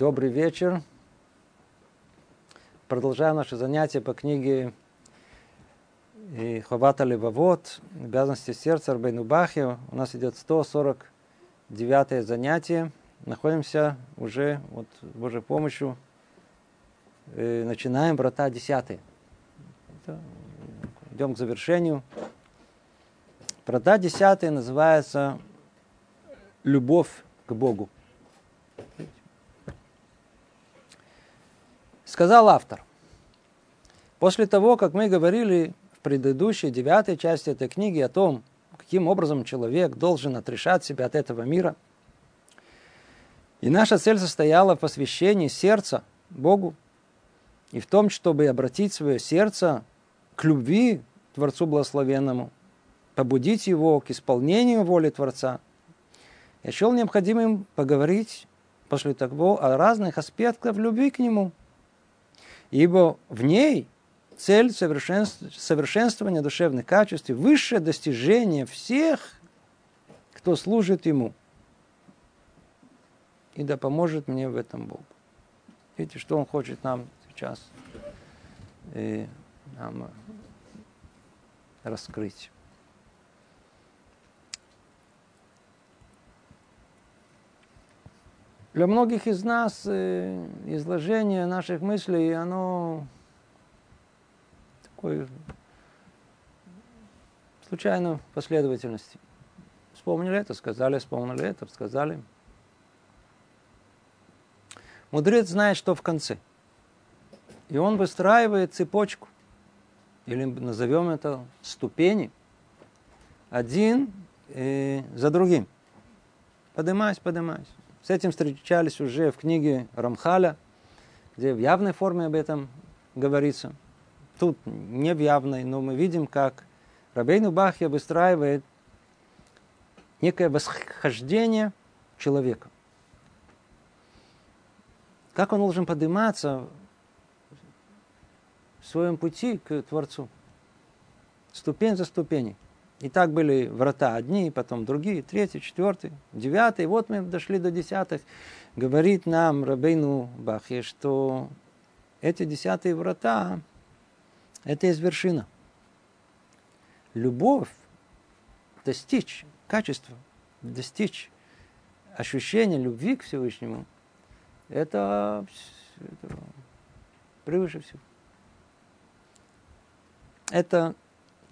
Добрый вечер. Продолжаем наше занятие по книге и Хавата Левовод, обязанности сердца Арбейну Бахи. У нас идет 149 занятие. Находимся уже, вот, с Божьей помощью, э, начинаем врата 10. Идем к завершению. Врата 10 называется «Любовь к Богу». Сказал автор. После того, как мы говорили в предыдущей девятой части этой книги о том, каким образом человек должен отрешать себя от этого мира, и наша цель состояла в посвящении сердца Богу, и в том, чтобы обратить свое сердце к любви Творцу Благословенному, побудить его к исполнению воли Творца. Я счел необходимым поговорить после того о разных аспектах любви к Нему – ибо в ней цель совершенствования душевных качеств и высшее достижение всех, кто служит Ему. И да поможет мне в этом Бог. Видите, что Он хочет нам сейчас и нам раскрыть. Для многих из нас э, изложение наших мыслей, оно такой случайной последовательности. Вспомнили это, сказали, вспомнили это, сказали. Мудрец знает, что в конце. И он выстраивает цепочку, или назовем это ступени, один э, за другим. Поднимаясь, поднимаясь. С этим встречались уже в книге Рамхаля, где в явной форме об этом говорится. Тут не в явной, но мы видим, как Рабейну Бахья выстраивает некое восхождение человека. Как он должен подниматься в своем пути к Творцу. Ступень за ступеней. И так были врата одни, потом другие, третий, четвертый, девятый. Вот мы дошли до десятых. Говорит нам Рабейну Бахе, что эти десятые врата, это есть вершина. Любовь, достичь качества, достичь ощущения любви к Всевышнему, это, это превыше всего. Это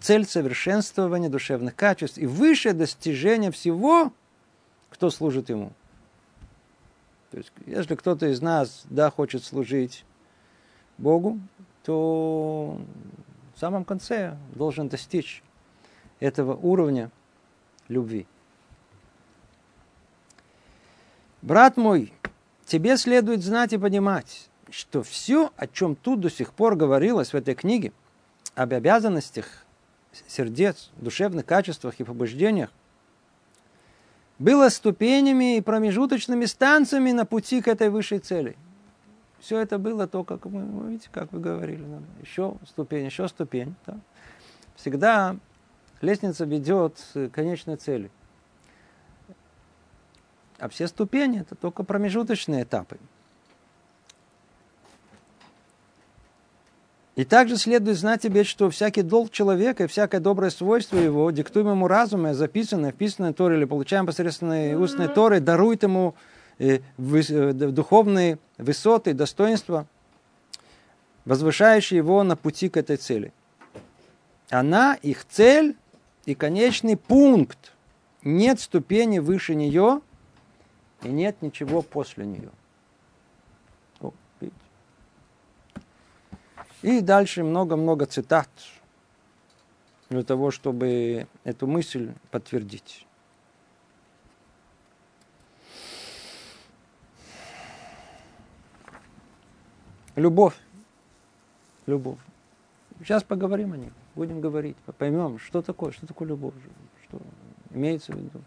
цель совершенствования душевных качеств и высшее достижение всего, кто служит ему. То есть, если кто-то из нас, да, хочет служить Богу, то в самом конце должен достичь этого уровня любви. Брат мой, тебе следует знать и понимать, что все, о чем тут до сих пор говорилось в этой книге, об обязанностях сердец, душевных качествах и побуждениях, было ступенями и промежуточными станциями на пути к этой высшей цели. Все это было то, как мы, видите, как вы говорили, еще ступень, еще ступень. Да? Всегда лестница ведет к конечной цели. А все ступени это только промежуточные этапы. И также следует знать тебе, что всякий долг человека и всякое доброе свойство его, диктуемому разуму, записанное, вписанное Торе или получаем посредством устной Торы, дарует ему э, э, духовные высоты, достоинства, возвышающие его на пути к этой цели. Она их цель и конечный пункт. Нет ступени выше нее и нет ничего после нее. И дальше много-много цитат для того, чтобы эту мысль подтвердить. Любовь. Любовь. Сейчас поговорим о ней. Будем говорить, поймем, что такое, что такое любовь, что имеется в виду.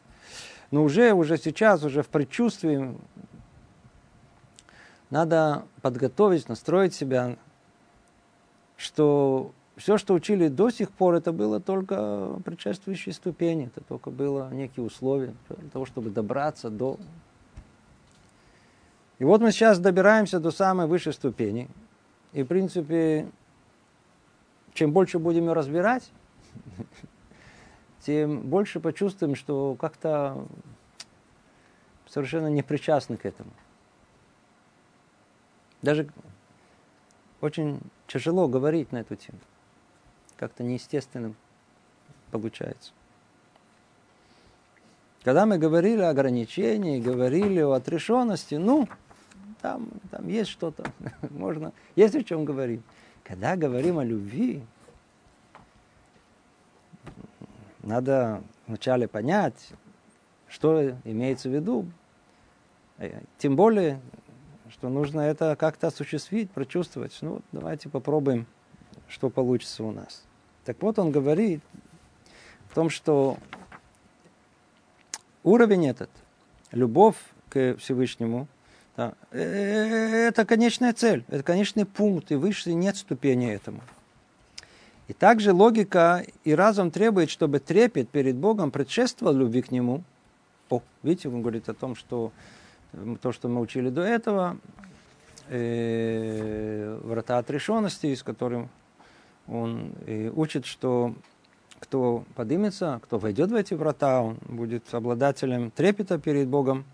Но уже, уже сейчас, уже в предчувствии надо подготовить, настроить себя что все, что учили до сих пор, это было только предшествующие ступени, это только было некие условия для того, чтобы добраться до И вот мы сейчас добираемся до самой высшей ступени. И, в принципе, чем больше будем ее разбирать, тем больше почувствуем, что как-то совершенно не причастны к этому. Даже очень тяжело говорить на эту тему. Как-то неестественным получается. Когда мы говорили о ограничении, говорили о отрешенности, ну, там, там есть что-то, можно, есть о чем говорить. Когда говорим о любви, надо вначале понять, что имеется в виду. Тем более, что нужно это как-то осуществить, прочувствовать. Ну, давайте попробуем, что получится у нас. Так вот, он говорит о том, что уровень этот, любовь к Всевышнему, да, э, это конечная цель, это конечный пункт, и выше нет ступени этому. И также логика и разум требует, чтобы трепет перед Богом предшествовал любви к Нему. О, видите, он говорит о том, что то, что мы учили до этого, э, врата отрешенности, с которым он э, учит, что кто поднимется, кто войдет в эти врата, он будет обладателем трепета перед Богом.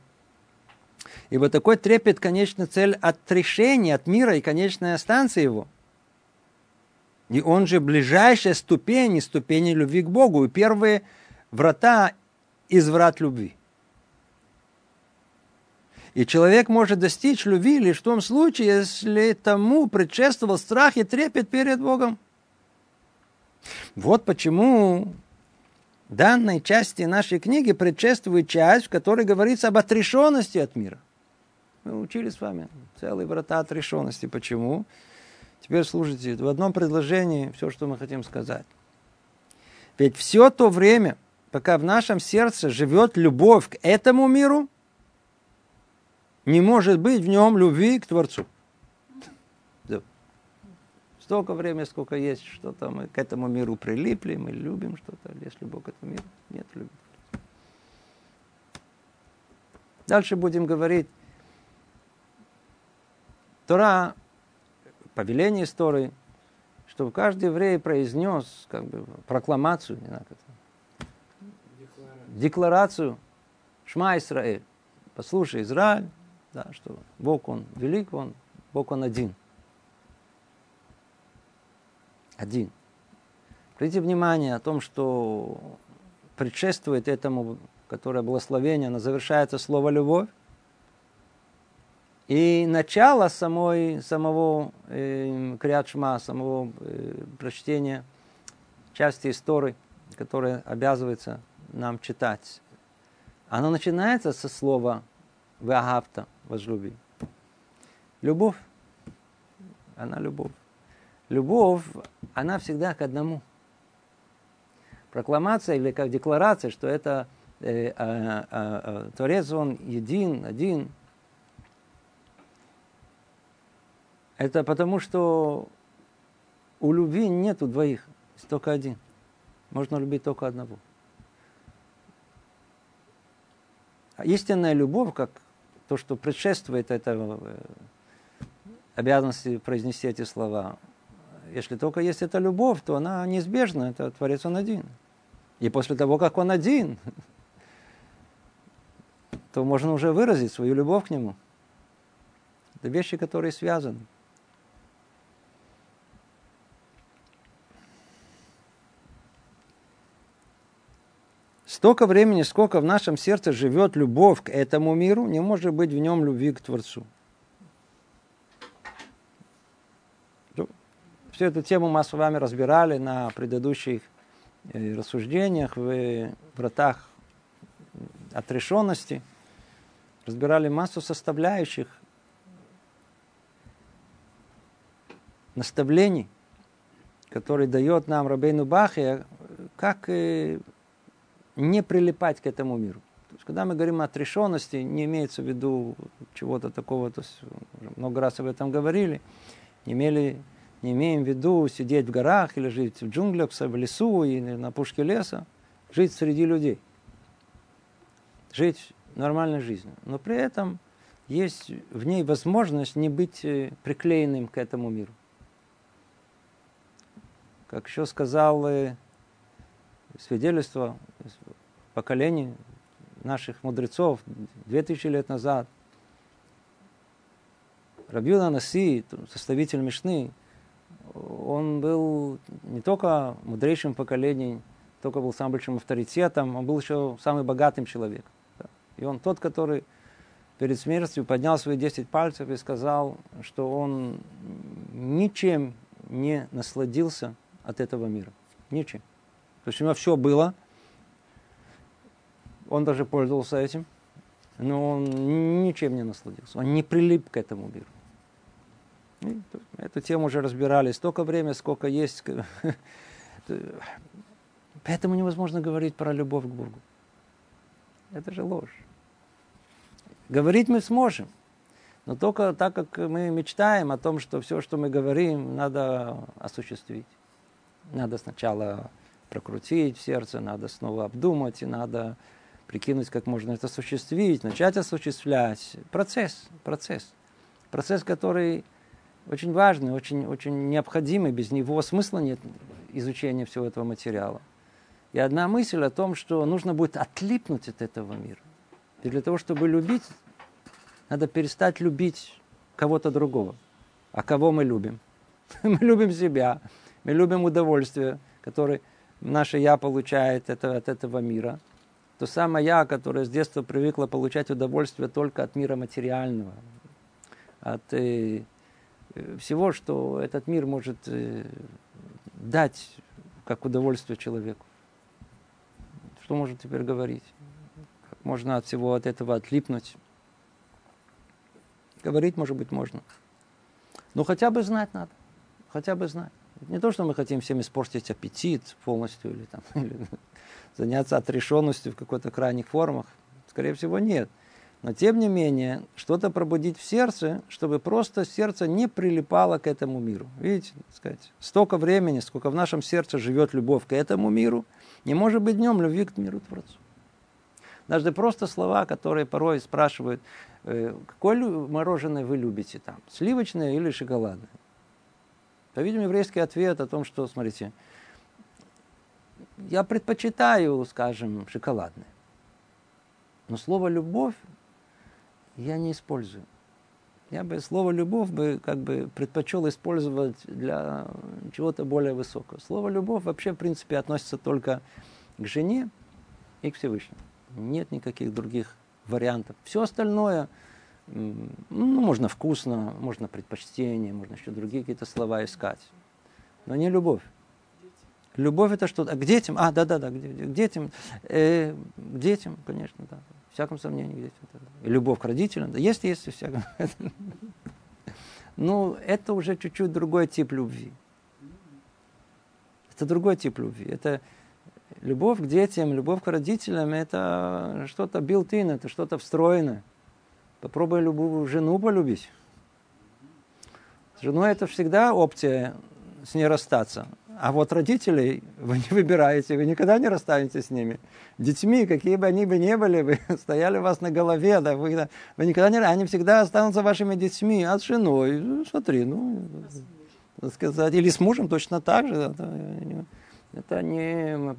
Ибо такой трепет, конечная цель отрешения от мира и конечная станция его. И он же ближайшая ступень, ступени любви к Богу. И первые врата из врат любви. И человек может достичь любви лишь в том случае, если тому предшествовал страх и трепет перед Богом. Вот почему данной части нашей книги предшествует часть, в которой говорится об отрешенности от мира. Мы учили с вами целые врата отрешенности. Почему? Теперь слушайте, в одном предложении все, что мы хотим сказать. Ведь все то время, пока в нашем сердце живет любовь к этому миру, не может быть в нем любви к Творцу столько времени, сколько есть что-то, мы к этому миру прилипли, мы любим что-то, любовь к этому миру, нет любви. Дальше будем говорить. Тора, повеление истории, чтобы каждый еврей произнес как бы, прокламацию, не знаю, как это, декларацию. декларацию Шма Исраэль. Послушай, Израиль, да, что Бог Он велик, Он, Бог Он один – один. Обратите внимание о том, что предшествует этому, которое благословение, оно завершается слово «любовь». И начало самой, самого э, Криадшма, самого э, прочтения части истории, которая обязывается нам читать, оно начинается со слова «веагавта» – «возлюби». Любовь. Она любовь любовь, она всегда к одному. Прокламация или как декларация, что это э, э, э, Творец, он един, один. Это потому, что у любви нету двоих, только один. Можно любить только одного. Истинная любовь, как то, что предшествует этого э, обязанности произнести эти слова, если только есть эта любовь, то она неизбежна, это Творец Он один. И после того, как Он один, то можно уже выразить свою любовь к Нему. Это вещи, которые связаны. Столько времени, сколько в нашем сердце живет любовь к этому миру, не может быть в нем любви к Творцу. Всю эту тему мы с вами разбирали на предыдущих э, рассуждениях в вратах отрешенности. Разбирали массу составляющих наставлений, которые дает нам Рабейну Бахе, как э, не прилипать к этому миру. То есть, когда мы говорим о отрешенности, не имеется в виду чего-то такого, то есть, много раз об этом говорили, не имели не имеем в виду сидеть в горах или жить в джунглях, в лесу или на пушке леса. Жить среди людей. Жить нормальной жизнью. Но при этом есть в ней возможность не быть э, приклеенным к этому миру. Как еще сказал свидетельство поколений наших мудрецов 2000 лет назад, Рабьюна Наси, составитель Мишны, он был не только мудрейшим поколением, только был самым большим авторитетом, он был еще самым богатым человеком. И он тот, который перед смертью поднял свои 10 пальцев и сказал, что он ничем не насладился от этого мира. Ничем. То есть у него все было, он даже пользовался этим, но он ничем не насладился, он не прилип к этому миру. И эту тему уже разбирали столько времени, сколько есть. Поэтому невозможно говорить про любовь к Богу. Это же ложь. Говорить мы сможем, но только так, как мы мечтаем о том, что все, что мы говорим, надо осуществить. Надо сначала прокрутить в сердце, надо снова обдумать, и надо прикинуть, как можно это осуществить, начать осуществлять. Процесс, процесс. Процесс, который очень важный, очень, очень необходимый. Без него смысла нет изучения всего этого материала. И одна мысль о том, что нужно будет отлипнуть от этого мира. И для того, чтобы любить, надо перестать любить кого-то другого. А кого мы любим? Мы любим себя, мы любим удовольствие, которое наше «я» получает это, от этого мира. То самое «я», которое с детства привыкло получать удовольствие только от мира материального, от э, всего, что этот мир может э, дать как удовольствие человеку. Что может теперь говорить? Как можно от всего от этого отлипнуть? Говорить, может быть, можно. Но хотя бы знать надо. Хотя бы знать. Не то, что мы хотим всем испортить аппетит полностью или, там, или заняться отрешенностью в какой-то крайних формах. Скорее всего, нет. Но тем не менее, что-то пробудить в сердце, чтобы просто сердце не прилипало к этому миру. Видите, сказать, столько времени, сколько в нашем сердце живет любовь к этому миру, не может быть днем любви к миру Творцу. Даже просто слова, которые порой спрашивают, э, какое мороженое вы любите там, сливочное или шоколадное? По-видимому, еврейский ответ о том, что, смотрите, я предпочитаю, скажем, шоколадное. Но слово «любовь» я не использую. Я бы слово «любовь» бы как бы предпочел использовать для чего-то более высокого. Слово «любовь» вообще, в принципе, относится только к жене и к Всевышнему. Нет никаких других вариантов. Все остальное, ну, можно вкусно, можно предпочтение, можно еще другие какие-то слова искать. Но не любовь. Любовь это что-то. А к детям? А, да-да-да, к детям. Э, к детям, конечно, да всяком сомнении где И любовь к родителям, да, есть, есть, всяком. Ну, это уже чуть-чуть другой тип любви. Это другой тип любви. Это любовь к детям, любовь к родителям, это что-то built-in, это что-то встроенное. Попробуй любую жену полюбить. С это всегда опция с ней расстаться. А вот родителей вы не выбираете, вы никогда не расстанетесь с ними. Детьми, какие бы они бы ни были, вы стояли у вас на голове, да, вы, вы никогда не... Они всегда останутся вашими детьми, а с женой, ну, смотри, ну, так сказать, или с мужем точно так же. Это, это не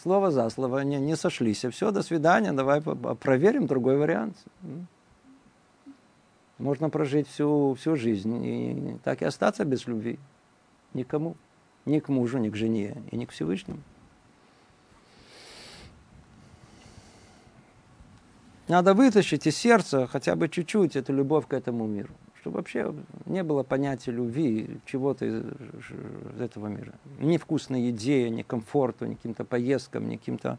слово за слово, не, не сошлись. Все, до свидания, давай проверим другой вариант. Можно прожить всю, всю жизнь и так и остаться без любви. Никому ни к мужу, ни к жене и ни к Всевышнему. Надо вытащить из сердца хотя бы чуть-чуть эту любовь к этому миру, чтобы вообще не было понятия любви чего-то из, этого мира. Ни вкусной еде, ни комфорту, ни каким-то поездкам, ни каким-то...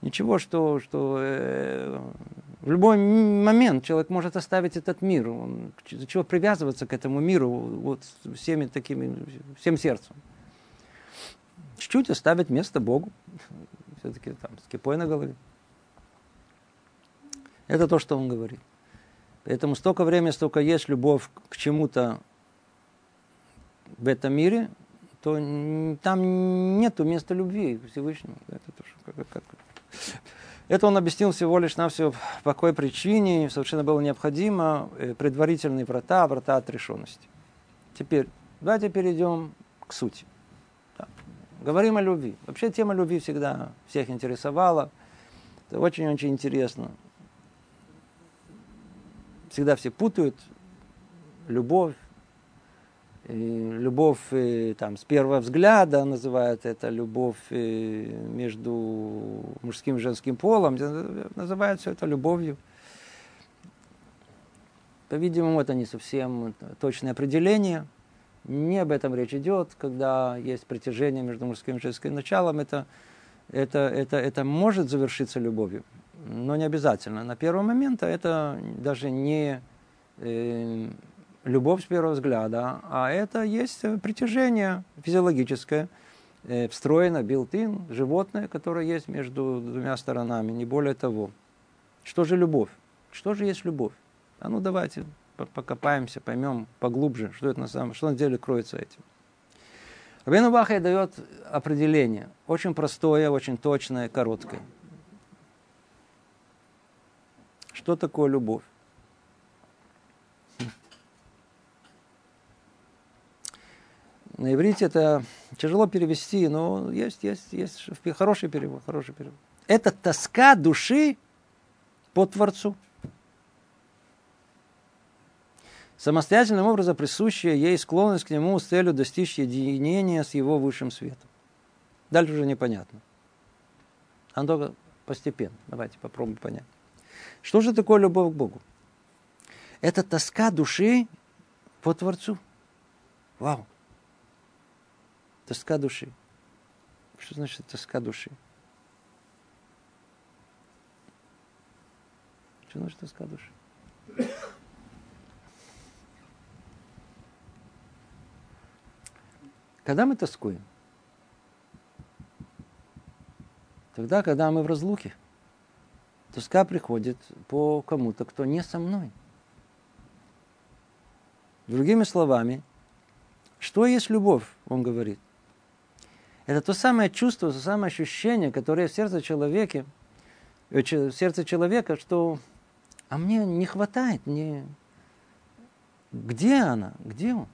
Ничего, что, что э, в любой момент человек может оставить этот мир. Он, чего привязываться к этому миру вот всеми такими, всем сердцем чуть-чуть оставить место Богу. Все-таки там с кипой на голове. Это то, что он говорит. Поэтому столько времени, столько есть любовь к чему-то в этом мире, то там нету места любви к Всевышнему. Это то, что, как, как, Это он объяснил всего лишь на все по какой причине совершенно было необходимо э, предварительные врата, врата отрешенности. Теперь давайте перейдем к сути. Говорим о любви. Вообще тема любви всегда всех интересовала. Это очень-очень интересно. Всегда все путают любовь, любовь и, там, с первого взгляда называют это любовь между мужским и женским полом, называют все это любовью. По-видимому, это не совсем точное определение. Не об этом речь идет, когда есть притяжение между мужским и женским началом. Это, это, это, это может завершиться любовью, но не обязательно. На первый момент это даже не э, любовь с первого взгляда, а это есть притяжение физиологическое, э, встроено, built-in, животное, которое есть между двумя сторонами, не более того. Что же любовь? Что же есть любовь? А ну давайте покопаемся, поймем поглубже, что это на самом что на деле кроется этим. Рабейну Бахай дает определение, очень простое, очень точное, короткое. Что такое любовь? На иврите это тяжело перевести, но есть, есть, есть хороший перевод, хороший перевод. Это тоска души по Творцу. Самостоятельным образом присущая ей склонность к нему с целью достичь единения с его высшим светом. Дальше уже непонятно. Оно только постепенно. Давайте попробуем понять. Что же такое любовь к Богу? Это тоска души по Творцу. Вау. Тоска души. Что значит тоска души? Что значит тоска души? Когда мы тоскуем? Тогда, когда мы в разлуке. Тоска приходит по кому-то, кто не со мной. Другими словами, что есть любовь, он говорит. Это то самое чувство, то самое ощущение, которое в сердце человека, э, в сердце человека, что а мне не хватает, мне... Где она? Где он?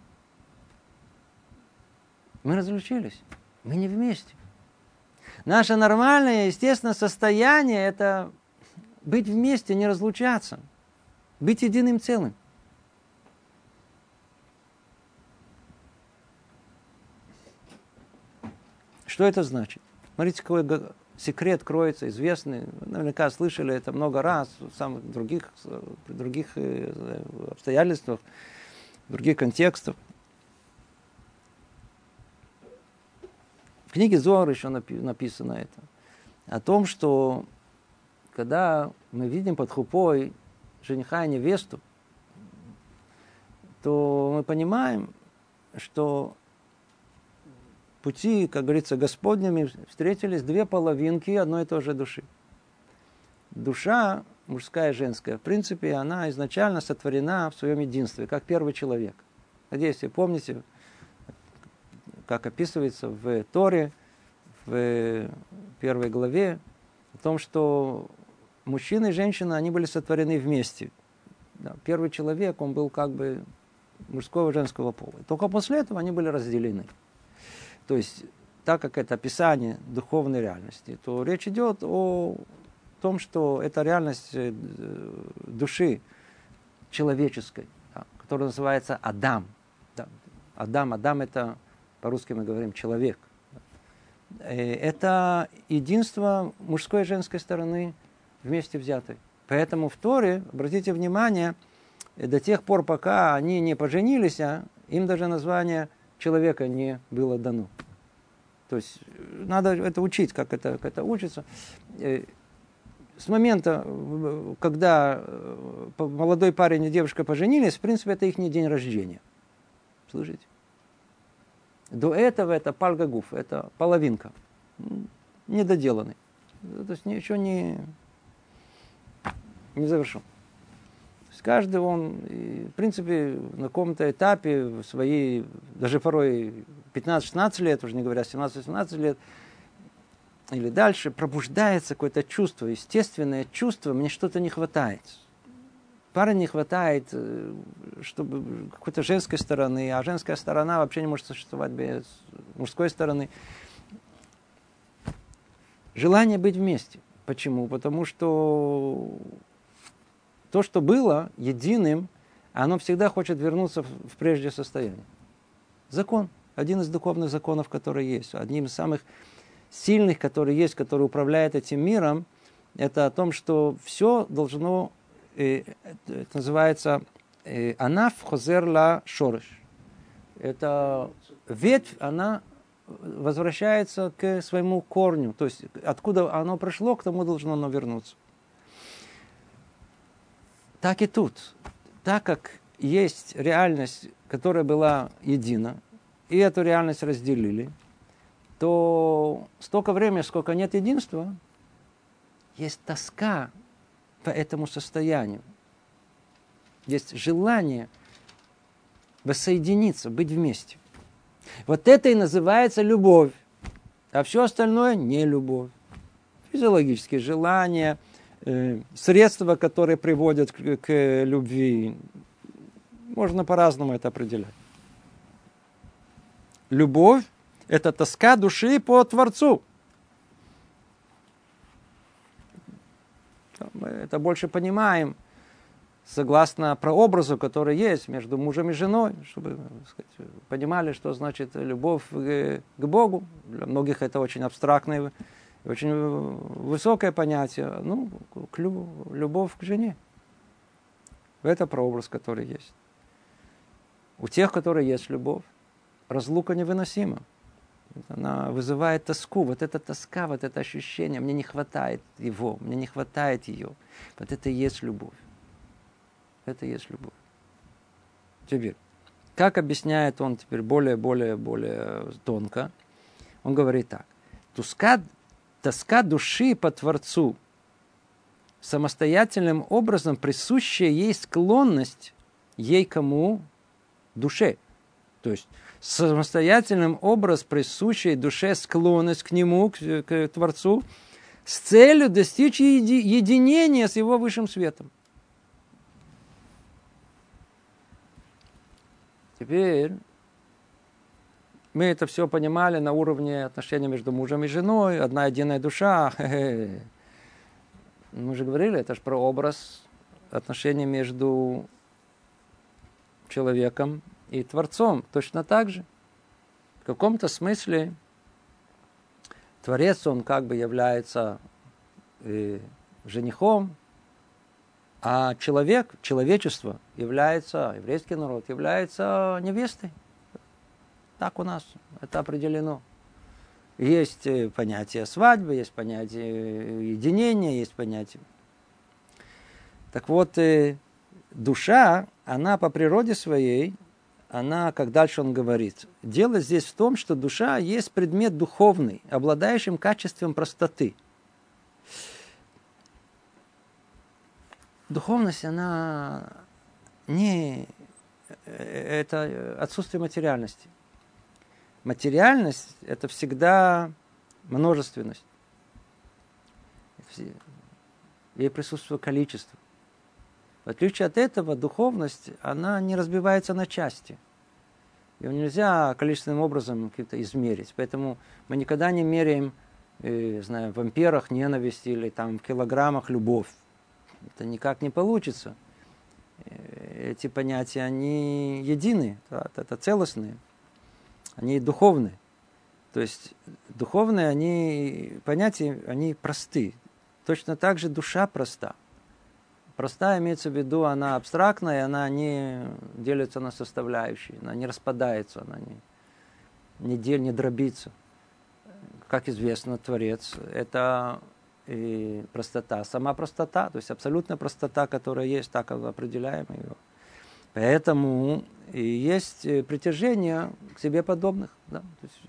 Мы разлучились. Мы не вместе. Наше нормальное, естественное состояние – это быть вместе, не разлучаться. Быть единым целым. Что это значит? Смотрите, какой секрет кроется, известный. Наверняка слышали это много раз в самых других, других э, обстоятельствах, в других контекстах. В книге Зор еще написано это. О том, что когда мы видим под хупой жениха и невесту, то мы понимаем, что пути, как говорится, Господними встретились две половинки одной и той же души. Душа, мужская и женская, в принципе, она изначально сотворена в своем единстве, как первый человек. Надеюсь, вы помните, как описывается в Торе, в первой главе, о том, что мужчина и женщина, они были сотворены вместе. Первый человек, он был как бы мужского и женского пола. Только после этого они были разделены. То есть, так как это описание духовной реальности, то речь идет о том, что это реальность э, души человеческой, да, которая называется Адам. Да. Адам, Адам это по-русски мы говорим человек. Э, это единство мужской и женской стороны вместе взятой. Поэтому в Торе, обратите внимание, до тех пор, пока они не поженились, а им даже название человека не было дано. То есть э, надо это учить, как это, как это учится. Э, с момента, когда э, молодой парень и девушка поженились, в принципе, это их день рождения. Слышите? До этого это пальгагуф, это половинка, недоделанный. То есть ничего не, не завершен каждый он, в принципе, на каком-то этапе в своей, даже порой 15-16 лет, уже не говоря 17-18 лет, или дальше пробуждается какое-то чувство, естественное чувство, мне что-то не хватает. Пары не хватает, э, чтобы какой-то женской стороны, а женская сторона вообще не может существовать без мужской стороны. Желание быть вместе. Почему? Потому что то, что было единым, оно всегда хочет вернуться в прежнее состояние. Закон. Один из духовных законов, который есть. Одним из самых сильных, который есть, который управляет этим миром, это о том, что все должно, э, это называется э, анаф хозер ла шорыш. Это ветвь, она возвращается к своему корню. То есть откуда оно пришло, к тому должно оно вернуться. Так и тут. Так как есть реальность, которая была едина, и эту реальность разделили, то столько времени, сколько нет единства, есть тоска по этому состоянию. Есть желание воссоединиться, быть вместе. Вот это и называется любовь. А все остальное не любовь. Физиологические желания, средства, которые приводят к, к любви. Можно по-разному это определять. Любовь – это тоска души по Творцу. Мы это больше понимаем согласно прообразу, который есть между мужем и женой, чтобы сказать, понимали, что значит любовь к, к Богу. Для многих это очень абстрактное, очень высокое понятие. Ну, любовь к жене. Это прообраз, который есть. У тех, которые есть любовь, разлука невыносима. Она вызывает тоску. Вот эта тоска, вот это ощущение, мне не хватает его, мне не хватает ее. Вот это и есть любовь. Это и есть любовь. Теперь, как объясняет он теперь более, более, более тонко? Он говорит так. Тоска, тоска души по Творцу самостоятельным образом присущая ей склонность ей кому? Душе. То есть самостоятельным образом присущей душе склонность к нему, к, к Творцу, с целью достичь еди, единения с его высшим светом. Теперь мы это все понимали на уровне отношений между мужем и женой, одна единая душа. Мы же говорили, это же про образ отношений между человеком и Творцом точно так же. В каком-то смысле Творец, он как бы является э, женихом, а человек, человечество является, еврейский народ является невестой. Так у нас это определено. Есть э, понятие свадьбы, есть понятие единения, есть понятие. Так вот, э, душа, она по природе своей она, как дальше он говорит, дело здесь в том, что душа есть предмет духовный, обладающим качеством простоты. Духовность, она не это отсутствие материальности. Материальность – это всегда множественность. Ей присутствует количество. В отличие от этого, духовность, она не разбивается на части. Ее нельзя количественным образом как-то измерить. Поэтому мы никогда не меряем, э, знаю, в амперах ненависть или там в килограммах любовь. Это никак не получится. Э, эти понятия, они едины, это целостные, они духовные. То есть духовные, они, понятия, они просты. Точно так же душа проста. Простая имеется в виду, она абстрактная, она не делится на составляющие, она не распадается, она не, не, дел, не дробится. Как известно, Творец – это и простота, сама простота, то есть абсолютная простота, которая есть, так определяем ее. Поэтому и есть притяжение к себе подобных. Да? То есть,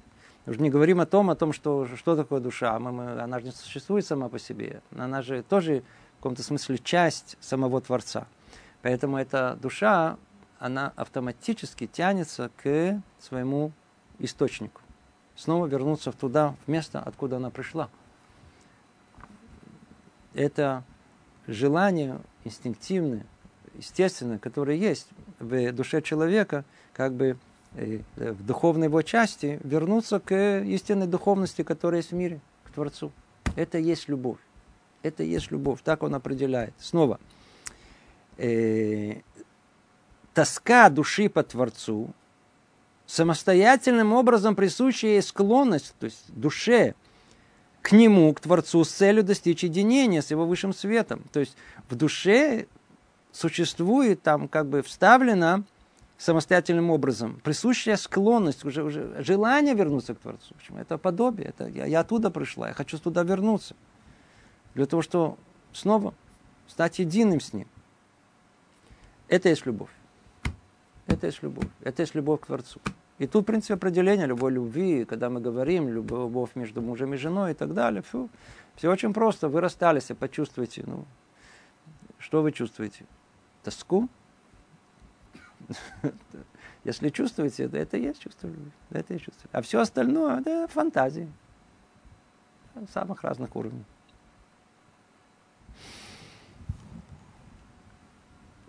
мы же не говорим о том, о том, что, что такое душа. Мы, мы, она же не существует сама по себе. Она же тоже каком-то смысле часть самого Творца. Поэтому эта душа, она автоматически тянется к своему источнику. Снова вернуться туда, в место, откуда она пришла. это желание инстинктивное, естественное, которое есть в душе человека, как бы э, в духовной его части, вернуться к истинной духовности, которая есть в мире, к Творцу. Это есть любовь. Это есть любовь. Так он определяет. Снова. Э, тоска души по Творцу, самостоятельным образом присущая склонность, то есть душе, к нему, к Творцу, с целью достичь единения с его высшим светом. То есть в душе существует там как бы вставлена самостоятельным образом присущая склонность, уже, уже желание вернуться к Творцу. Почему? Это подобие. Это, я, я оттуда пришла, я хочу туда вернуться. Для того, чтобы снова стать единым с Ним. Это есть любовь. Это есть любовь. Это есть любовь к Творцу. И тут, в принципе, определение любой любви, когда мы говорим любовь между мужем и женой и так далее, фу, все очень просто. Вы расстались и почувствуете, ну, что вы чувствуете? Тоску? Если чувствуете, это, это есть чувство любви. Это есть чувство. А все остальное, это фантазии. Самых разных уровней.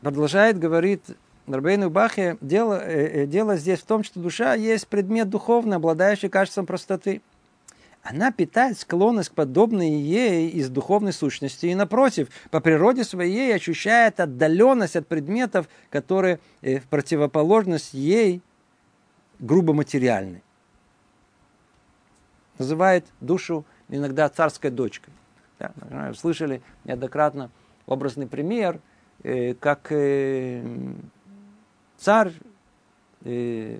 Продолжает, говорит Рабейну Бахе, дело, э, э, дело здесь в том, что душа есть предмет духовный, обладающий качеством простоты. Она питает склонность к подобной ей из духовной сущности и, напротив, по природе своей ощущает отдаленность от предметов, которые э, в противоположность ей грубо материальны. Называет душу иногда царской дочкой. Да, слышали неоднократно образный пример, как царь э,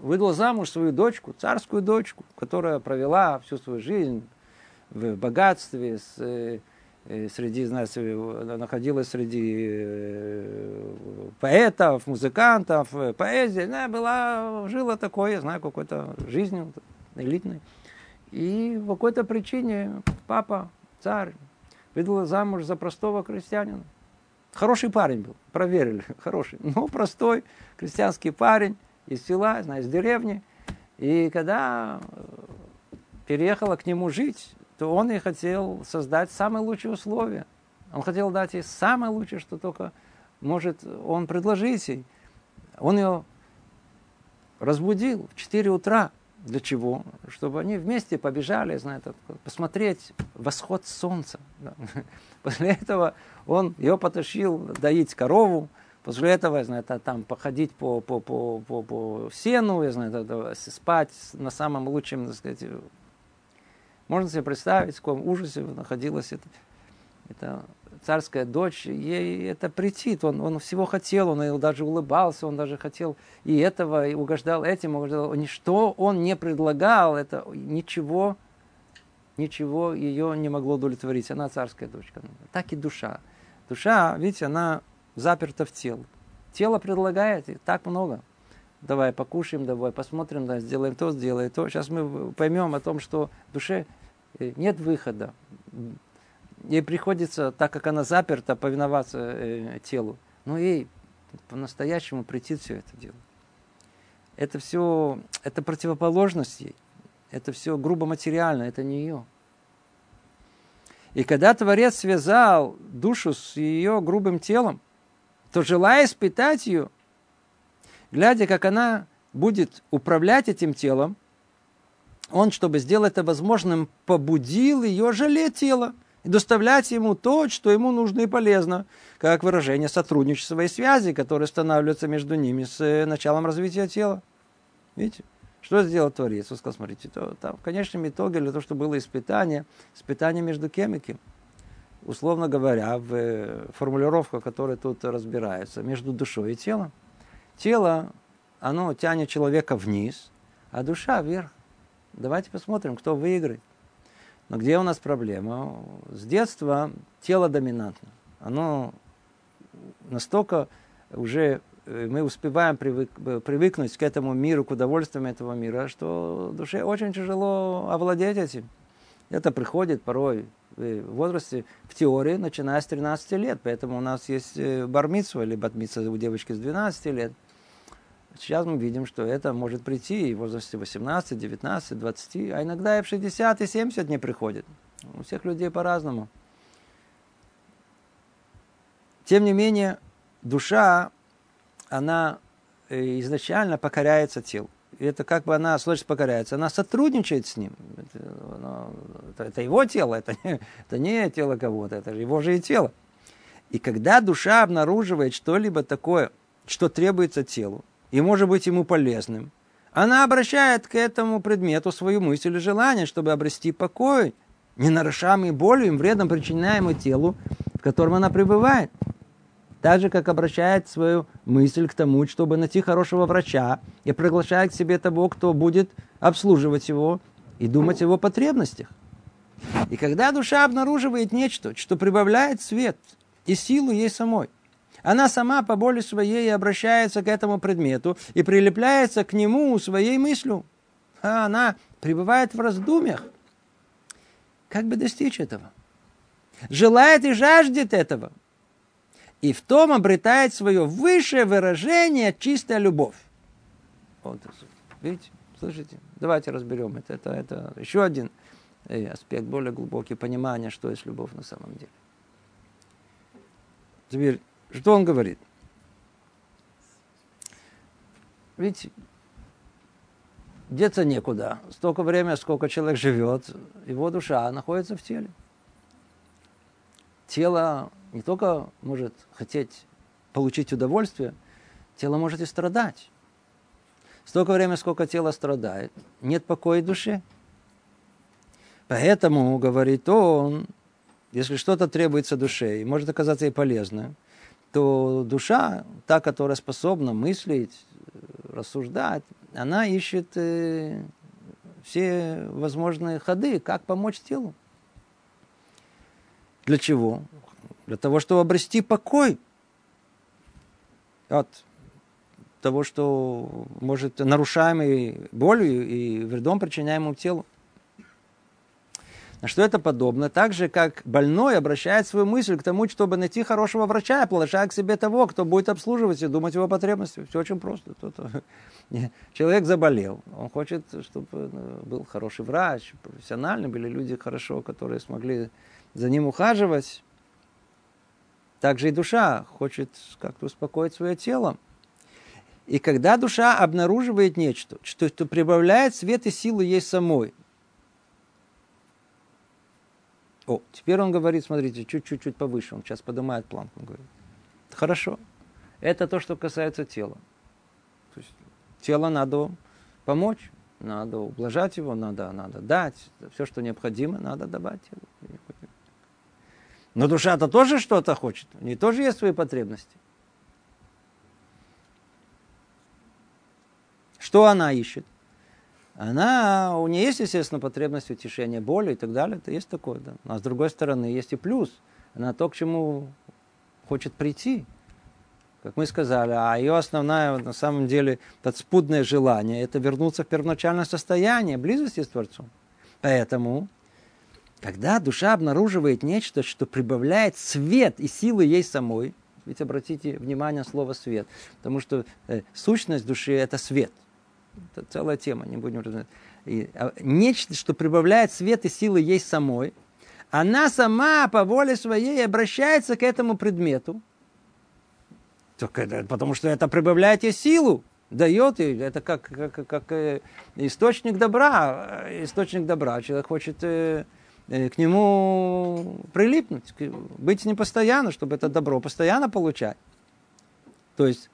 выдал замуж свою дочку, царскую дочку, которая провела всю свою жизнь в богатстве, с, э, э среди, знаете, находилась среди э, поэтов, музыкантов, э, поэзии, она была, жила такой, я знаю, какой-то жизнью элитной. И по какой-то причине папа, царь, выдал замуж за простого крестьянина. Хороший парень был, проверили, хороший. Но простой крестьянский парень из села, знаешь, из деревни. И когда э, переехала к нему жить, то он и хотел создать самые лучшие условия. Он хотел дать ей самое лучшее, что только может он предложить ей. Он ее разбудил в 4 утра. Для чего? Чтобы они вместе побежали, знаете, посмотреть восход солнца. После этого он ее потащил доить корову, после этого, я знаю, там походить по, по, по, по, по сену, я знаю, спать на самом лучшем, так сказать, можно себе представить, в каком ужасе находилась эта, эта царская дочь, ей это претит, он, он всего хотел, он даже улыбался, он даже хотел и этого, и угождал этим, угождал, ничто он не предлагал, это ничего, ничего ее не могло удовлетворить, она царская дочка. Так и душа. Душа, видите, она заперта в тело. Тело предлагает и так много. Давай покушаем, давай посмотрим, да, сделаем то, сделаем то. Сейчас мы поймем о том, что душе э, нет выхода. Ей приходится, так как она заперта, повиноваться э, телу. Но ей по-настоящему прийти все это дело. Это все, это противоположность ей. Это все грубо материально, это не ее. И когда Творец связал душу с ее грубым телом, то желая испытать ее, глядя, как она будет управлять этим телом, он, чтобы сделать это возможным, побудил ее жалеть тело и доставлять ему то, что ему нужно и полезно, как выражение сотрудничества и связи, которые устанавливаются между ними с э, началом развития тела. Видите? Что сделал Творец? Он сказал, смотрите, то, там, в конечном итоге для того, чтобы было испытание, испытание между кем и кем. Условно говоря, в э, формулировках, которые тут разбираются, между душой и телом. Тело, оно тянет человека вниз, а душа вверх. Давайте посмотрим, кто выиграет. Но где у нас проблема? С детства тело доминантно. Оно настолько уже Э, мы успеваем привык, э, привыкнуть к этому миру, к удовольствиям этого мира, что душе очень тяжело овладеть этим. Это приходит порой в возрасте, в теории, начиная с 13 лет. Поэтому у нас есть э, бармитсва или батмитсва у девочки с 12 лет. Сейчас мы видим, что это может прийти и в возрасте 18, 19, 20, а иногда и в 60 и 70 не приходит. У всех людей по-разному. Тем не менее, душа, она э, изначально покоряется телу. И это как бы она, слышит, покоряется. Она сотрудничает с ним. Это, это, его тело, это не, это не тело кого-то, это его же и тело. И когда душа обнаруживает что-либо такое, что требуется телу, и может быть ему полезным, она обращает к этому предмету свою мысль или желание, чтобы обрести покой, не нарушаемый болью и вредом, причиняемый телу, в котором она пребывает. Так же, как обращает свою мысль к тому, чтобы найти хорошего врача и приглашает к себе того, кто будет обслуживать его и думать о его потребностях. И когда душа обнаруживает нечто, что прибавляет свет и силу ей самой, она сама по боли своей обращается к этому предмету и прилепляется к нему своей мыслью. А она пребывает в раздумьях. Как бы достичь этого? Желает и жаждет этого. И в том обретает свое высшее выражение чистая любовь. Вот, видите, слышите? Давайте разберем это. Это, это еще один э, аспект, более глубокий понимания, что есть любовь на самом деле. Теперь что он говорит? Ведь деться некуда. Столько времени, сколько человек живет, его душа находится в теле. Тело не только может хотеть получить удовольствие, тело может и страдать. Столько времени, сколько тело страдает, нет покоя душе. Поэтому, говорит он, если что-то требуется душе и может оказаться ей полезным, то душа, та, которая способна мыслить, рассуждать, она ищет э, все возможные ходы, как помочь телу. Для чего? Для того, чтобы обрести покой от того, что может нарушаемый болью и вредом причиняемому телу. На что это подобно? Так же, как больной обращает свою мысль к тому, чтобы найти хорошего врача, приглашая к себе того, кто будет обслуживать и думать его потребности. Все очень просто. Человек заболел. Он хочет, чтобы э, был хороший врач, профессиональный, были люди хорошо, которые смогли за ним ухаживать. Также и душа хочет как-то успокоить свое тело. И когда душа обнаруживает нечто, что, что прибавляет свет и силы ей самой, о, теперь он говорит, смотрите, чуть-чуть повыше, он сейчас поднимает планку, он говорит. Хорошо. Это то, что касается тела. То есть тело надо помочь, надо ублажать его, надо, надо дать. Все, что необходимо, надо давать телу. Но душа-то тоже что-то хочет. У нее тоже есть свои потребности. Что она ищет? она, у нее есть, естественно, потребность утешения боли и так далее, это есть такое, да. А с другой стороны, есть и плюс. Она то, к чему хочет прийти. Как мы сказали, а ее основное, на самом деле, подспудное желание – это вернуться в первоначальное состояние, близости с Творцом. Поэтому, когда душа обнаруживает нечто, что прибавляет свет и силы ей самой, ведь обратите внимание на слово «свет», потому что э, сущность души – это свет – это целая тема, не будем разуметь. И, а, нечто, что прибавляет свет и силы ей самой, она сама по воле своей обращается к этому предмету, только потому что это прибавляет ей силу, дает ей, это как, как, как э, источник добра, э, источник добра. Человек хочет э, к нему прилипнуть, быть с ним постоянно, чтобы это добро постоянно получать. То есть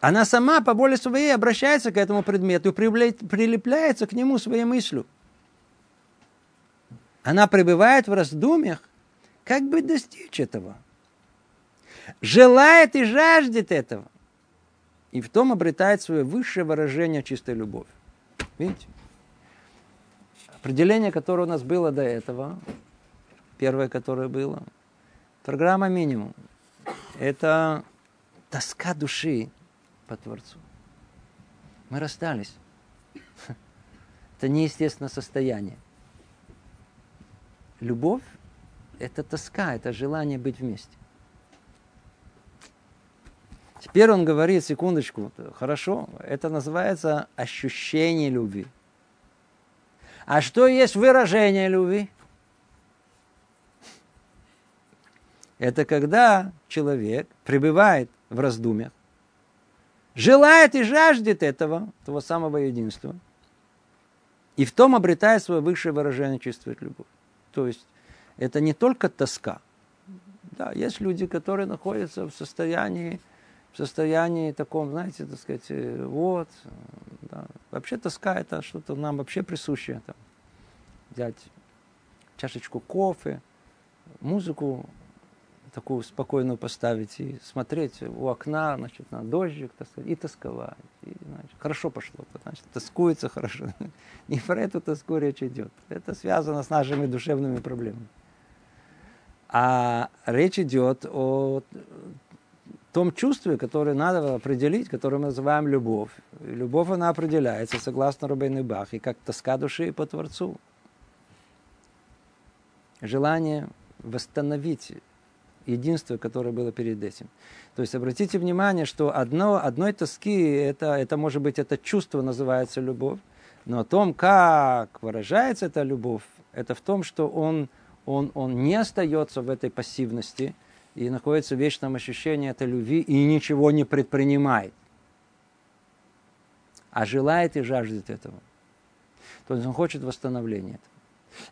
она сама по воле своей обращается к этому предмету и прилепляется к нему своей мыслью. Она пребывает в раздумьях, как бы достичь этого. Желает и жаждет этого. И в том обретает свое высшее выражение чистой любовь. Видите? Определение, которое у нас было до этого, первое, которое было, программа минимум. Это тоска души по Творцу. Мы расстались. Это неестественное состояние. Любовь – это тоска, это желание быть вместе. Теперь он говорит, секундочку, хорошо, это называется ощущение любви. А что есть выражение любви? Это когда человек пребывает в раздумьях, желает и жаждет этого, того самого единства, и в том обретает свое высшее выражение, чувствует любовь. То есть это не только тоска. Да, есть люди, которые находятся в состоянии, в состоянии таком, знаете, так сказать, э, вот. Вообще тоска это что-то нам вообще присущее. Там, взять чашечку кофе, музыку такую спокойную поставить и смотреть у окна, значит, на дождик, так сказать, и тосковать. И, значит, хорошо пошло, значит, тоскуется хорошо. Не про эту тоску речь идет. Это связано с нашими душевными проблемами. А речь идет о том чувстве, которое надо определить, которое мы называем любовь. Любовь, она определяется, согласно Рубейну Бах, и как тоска души по Творцу. Желание восстановить единство, которое было перед этим. То есть обратите внимание, что одно, одной тоски, это, это может быть, это чувство называется любовь, но о том, как выражается эта любовь, это в том, что он, он, он не остается в этой пассивности и находится в вечном ощущении этой любви и ничего не предпринимает, а желает и жаждет этого. То есть он хочет восстановления этого.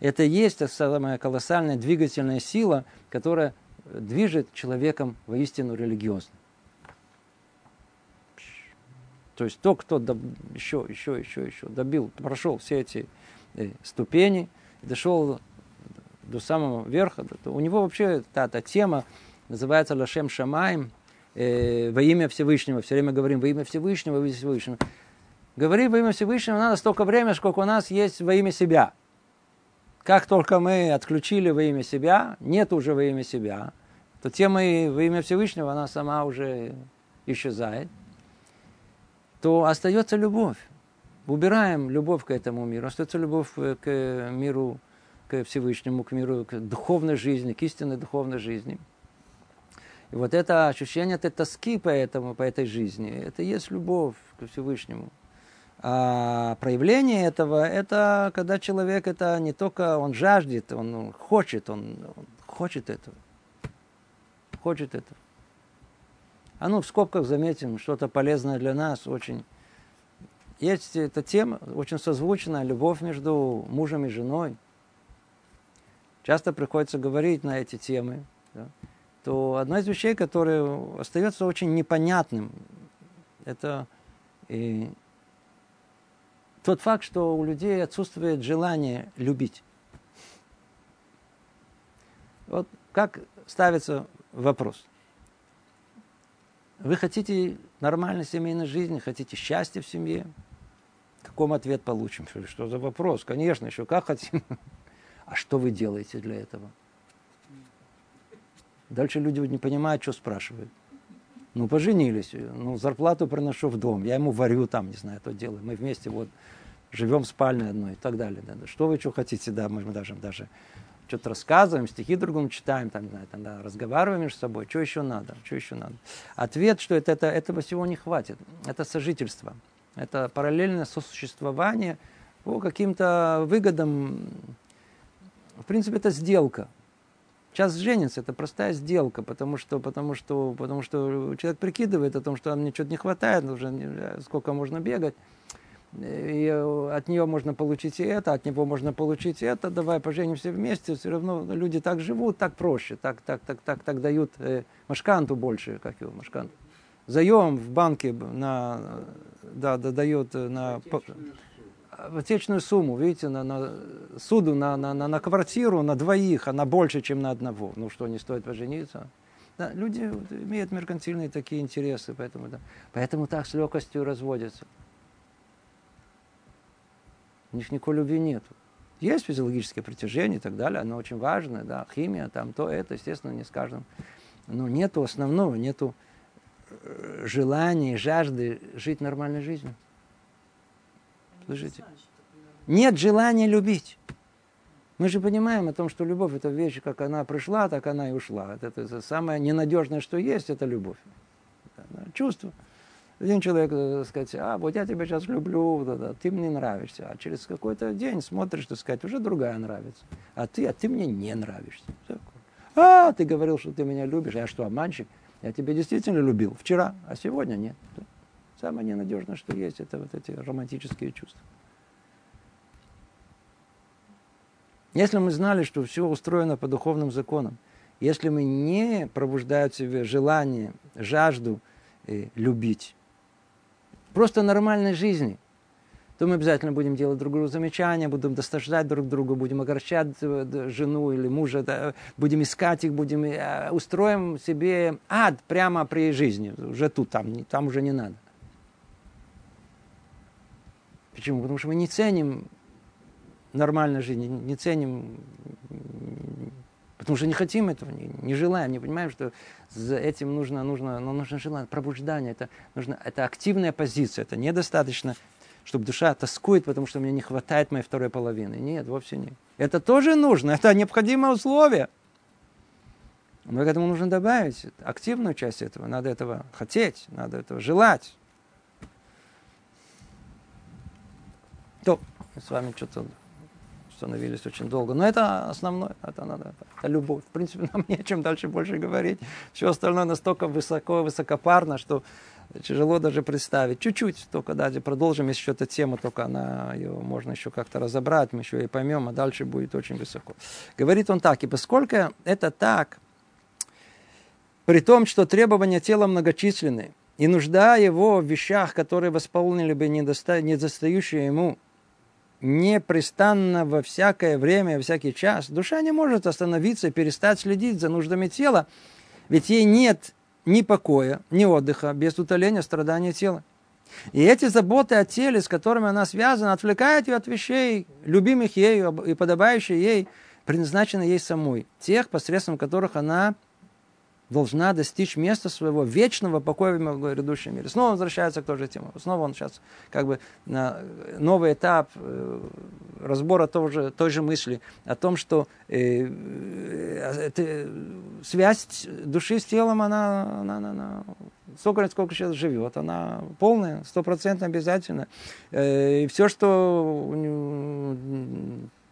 Это есть та самая колоссальная двигательная сила, которая движет человеком воистину религиозно. То есть то, кто доб... еще, еще, еще, еще добил, прошел все эти э, ступени, дошел до самого верха, то у него вообще та, та тема называется Лашем Шамаем, э, во имя Всевышнего. Все время говорим во имя Всевышнего, во имя Всевышнего. Говори во имя Всевышнего надо столько времени, сколько у нас есть во имя себя. Как только мы отключили во имя себя, нет уже во имя себя, то тема во имя Всевышнего, она сама уже исчезает, то остается любовь. Убираем любовь к этому миру, остается любовь к миру, к Всевышнему, к миру, к духовной жизни, к истинной духовной жизни. И вот это ощущение этой тоски по, этому, по этой жизни, это и есть любовь к Всевышнему. А проявление этого, это когда человек это не только он жаждет, он хочет, он, он хочет этого хочет этого. А ну, в скобках заметим, что-то полезное для нас очень. Есть эта тема, очень созвучная, любовь между мужем и женой. Часто приходится говорить на эти темы. То одна из вещей, которая остается очень непонятным, это и тот факт, что у людей отсутствует желание любить. Вот как ставится вопрос. Вы хотите нормальной семейной жизни, хотите счастья в семье? Каком ответ получим? Что за вопрос? Конечно, еще как хотим. А что вы делаете для этого? Дальше люди не понимают, что спрашивают. Ну, поженились, ну, зарплату приношу в дом, я ему варю там, не знаю, то делаю. Мы вместе вот живем в спальне одной и так далее. Да. Что вы что хотите, да, мы даже, даже что-то рассказываем, стихи другому читаем, там, не знаю, там, да, разговариваем между собой, что еще надо, что еще надо. Ответ, что это, это, этого всего не хватит. Это сожительство. Это параллельное сосуществование по каким-то выгодам. В принципе, это сделка. Сейчас женится, это простая сделка, потому что, потому что, потому что человек прикидывает о том, что мне что-то не хватает, уже сколько можно бегать и э, от нее можно получить и это, от него можно получить и это, давай поженимся вместе, все равно люди так живут, так проще, так, так, так, так, так дают э, машканту больше, как его машканту. Заем в банке на, да, да, дает на отечную сумму, видите, на, на суду, на, на, на, на квартиру, на двоих, она больше, чем на одного. Ну что, не стоит пожениться? Да, люди имеют меркантильные такие интересы, поэтому, да, поэтому так с легкостью разводятся. У них никакой любви нет. Есть физиологическое притяжение и так далее, оно очень важное, да, химия, там, то, это, естественно, не скажем. Но нету основного, нету э, желания, жажды жить нормальной жизнью. Слышите? Нет желания любить. Мы же понимаем о том, что любовь это вещь, как она пришла, так она и ушла. Это, это самое ненадежное, что есть, это любовь. Чувство. Один человек, так сказать, а вот я тебя сейчас люблю, да, да, ты мне нравишься. А через какой-то день смотришь, так сказать, уже другая нравится. А ты, а ты мне не нравишься. А, ты говорил, что ты меня любишь. Я что, обманщик? Я тебя действительно любил вчера, а сегодня нет. Самое ненадежное, что есть, это вот эти романтические чувства. Если мы знали, что все устроено по духовным законам, если мы не пробуждаем в себе желание, жажду э, любить, просто нормальной жизни, то мы обязательно будем делать друг другу замечания, будем достаждать друг друга, будем огорчать э, жену или мужа, да, будем искать их, будем э, устроим себе ад прямо при жизни, уже тут, там, там уже не надо. Почему? Потому что мы не ценим нормальной жизни, не ценим, потому что не хотим этого, не, не желаем, не понимаем, что за этим нужно, нужно, ну, нужно желание, пробуждение, это, нужно, это активная позиция, это недостаточно, чтобы душа тоскует, потому что мне не хватает моей второй половины. Нет, вовсе нет. Это тоже нужно, это необходимое условие. Но к этому нужно добавить активную часть этого. Надо этого хотеть, надо этого желать. То, с вами что-то становились очень долго. Но это основное, это надо, это любовь. В принципе, нам не о чем дальше больше говорить. Все остальное настолько высоко, высокопарно, что тяжело даже представить. Чуть-чуть, только даже продолжим еще эту тему, только она, ее можно еще как-то разобрать, мы еще и поймем, а дальше будет очень высоко. Говорит он так, и поскольку это так, при том, что требования тела многочисленны, и нужда его в вещах, которые восполнили бы недостающие ему непрестанно во всякое время, во всякий час, душа не может остановиться перестать следить за нуждами тела, ведь ей нет ни покоя, ни отдыха без утоления страдания тела. И эти заботы о теле, с которыми она связана, отвлекают ее от вещей, любимых ею и подобающих ей, предназначенных ей самой, тех, посредством которых она должна достичь места своего вечного покоя в грядущем мире. Снова возвращается к той же теме. Снова он сейчас как бы на новый этап э, разбора той же, той же мысли о том, что э, э, э, связь души с телом, она, она, она, она столько лет, сколько сейчас живет, она полная, стопроцентно обязательно. Э, и все, что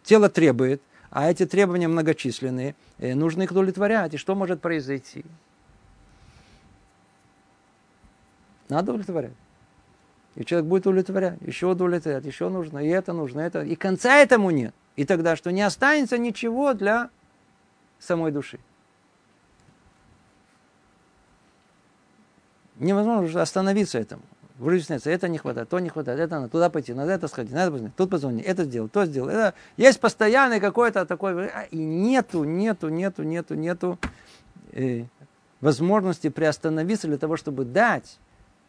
тело требует, а эти требования многочисленные, э, нужно их удовлетворять. И что может произойти? Надо удовлетворять. И человек будет удовлетворять, еще удовлетворять, еще нужно, и это нужно, и это. И конца этому нет. И тогда что? Не останется ничего для самой души. Невозможно остановиться этому выясняется, это не хватает, то не хватает, это надо туда пойти, надо это сходить, надо позвонить, тут позвонить, это сделать, то сделать. Это... Есть постоянный какой-то такой, а, и нету, нету, нету, нету, нету э, возможности приостановиться для того, чтобы дать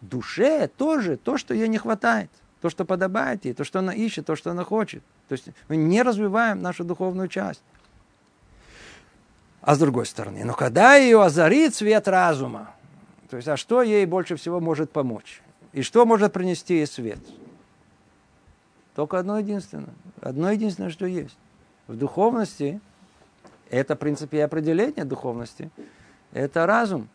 душе тоже то, что ей не хватает, то, что подобает ей, то, что она ищет, то, что она хочет. То есть мы не развиваем нашу духовную часть. А с другой стороны, но когда ее озарит свет разума, то есть, а что ей больше всего может помочь? И что может принести ей свет? Только одно единственное. Одно единственное, что есть. В духовности, это, в принципе, и определение духовности, это разум.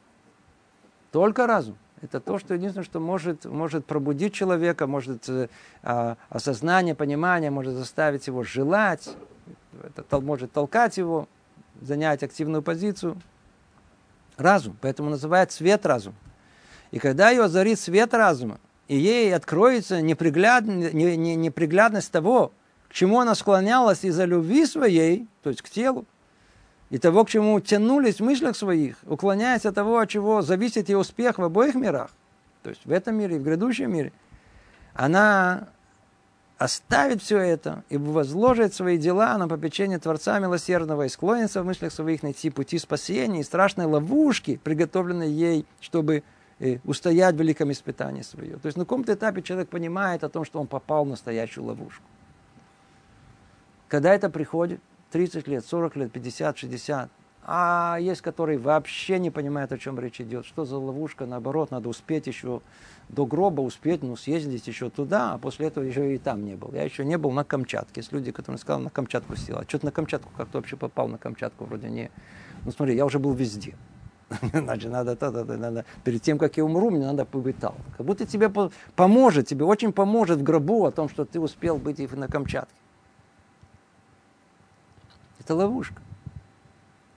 Только разум. Это то, что единственное, что может, может пробудить человека, может э, а, осознание, понимание, может заставить его желать, это может толкать его, занять активную позицию. Разум. Поэтому называют свет разум. И когда ее озарит свет разума, и ей откроется непригляд, не, не, неприглядность того, к чему она склонялась из-за любви своей, то есть к телу, и того, к чему тянулись в мыслях своих, уклоняясь от того, от чего зависит ее успех в обоих мирах, то есть в этом мире и в грядущем мире, она оставит все это и возложит свои дела на попечение Творца Милосердного и склонится в мыслях своих найти пути спасения и страшной ловушки, приготовленной ей, чтобы устоять в великом испытании свое. То есть на каком-то этапе человек понимает о том, что он попал в настоящую ловушку. Когда это приходит, 30 лет, 40 лет, 50, 60, а есть, которые вообще не понимают, о чем речь идет. Что за ловушка, наоборот, надо успеть еще до гроба успеть, ну, съездить еще туда, а после этого еще и там не был. Я еще не был на Камчатке. Есть люди, которые сказали, на Камчатку сел. А что ты на Камчатку, как ты вообще попал на Камчатку? Вроде не... Ну, смотри, я уже был везде. Значит, надо, то, то, то, надо, перед тем, как я умру, мне надо там. Как будто тебе поможет, тебе очень поможет в гробу о том, что ты успел быть и на Камчатке. Это ловушка.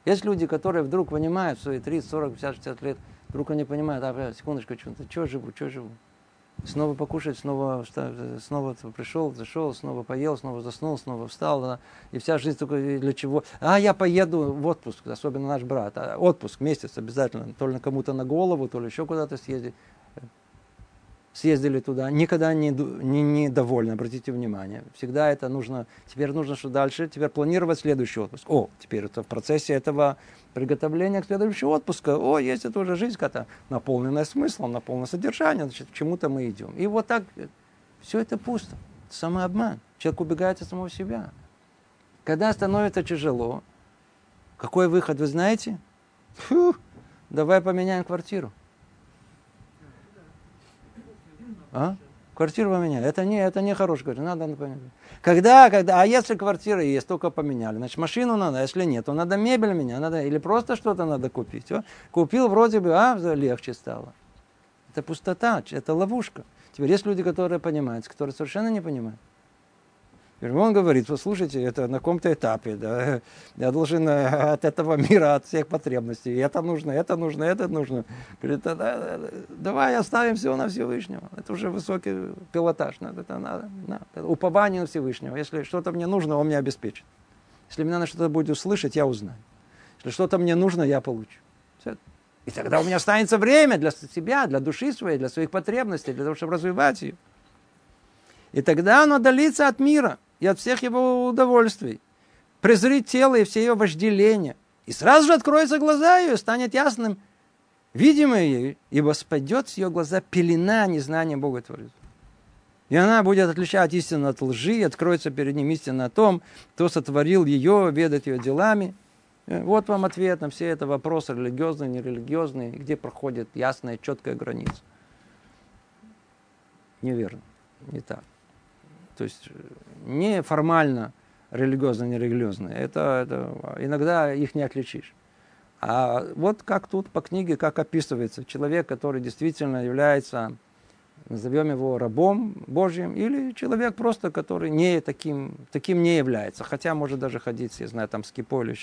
Есть люди, которые вдруг понимают свои 30, 40, 50, 60 лет, вдруг они понимают, а, секундочку, что, что живу, что живу. Снова покушать, снова, снова пришел, зашел, снова поел, снова заснул, снова встал. И вся жизнь только для чего? А, я поеду в отпуск, особенно наш брат. А, отпуск, месяц обязательно. То ли кому-то на голову, то ли еще куда-то съездить съездили туда, никогда не, не, не довольны, обратите внимание. Всегда это нужно, теперь нужно что дальше, теперь планировать следующий отпуск. О, теперь это в процессе этого приготовления к следующему отпуску, о, есть это уже жизнь какая-то наполненная смыслом, наполненная содержанием, значит, к чему-то мы идем. И вот так, все это пусто, самообман. Человек убегает от самого себя. Когда становится тяжело, какой выход, вы знаете? Фу, давай поменяем квартиру. А? Квартиру поменяли. Это не, это не хорошая квартира. Надо понять. Когда, когда, а если квартира есть, только поменяли. Значит, машину надо, а если нет, то надо мебель менять, надо, или просто что-то надо купить. О? Купил, вроде бы, а, легче стало. Это пустота, это ловушка. Теперь есть люди, которые понимают, которые совершенно не понимают. Он говорит, послушайте, это на каком-то этапе, да, я должен э, от этого мира, от всех потребностей, это нужно, это нужно, это нужно. Говорит, да, давай оставим все на Всевышнего. Это уже высокий пилотаж, надо, это надо, надо. упование на Всевышнего. Если что-то мне нужно, он мне обеспечит. Если мне надо что-то будет услышать, я узнаю. Если что-то мне нужно, я получу. Все. И тогда у меня останется время для себя, для души своей, для своих потребностей, для того, чтобы развивать ее. И тогда оно отдалится от мира – и от всех его удовольствий. Презрит тело и все ее вожделения. И сразу же откроются глаза ее, станет ясным, видимое ей, ибо спадет с ее глаза пелена незнания Бога Творца. И она будет отличать истину от лжи, откроется перед ним истина о том, кто сотворил ее, ведать ее делами. Э, вот вам ответ на все это вопросы, религиозные, нерелигиозные, где проходит ясная, четкая граница. Неверно, не так. То есть э, не формально религиозно, нерелигиозно. Это, это иногда их не отличишь. А вот как тут по книге, как описывается человек, который действительно является, назовем его рабом Божьим, или человек просто, который не таким, таким не является, хотя может даже ходить, я знаю, там с кипой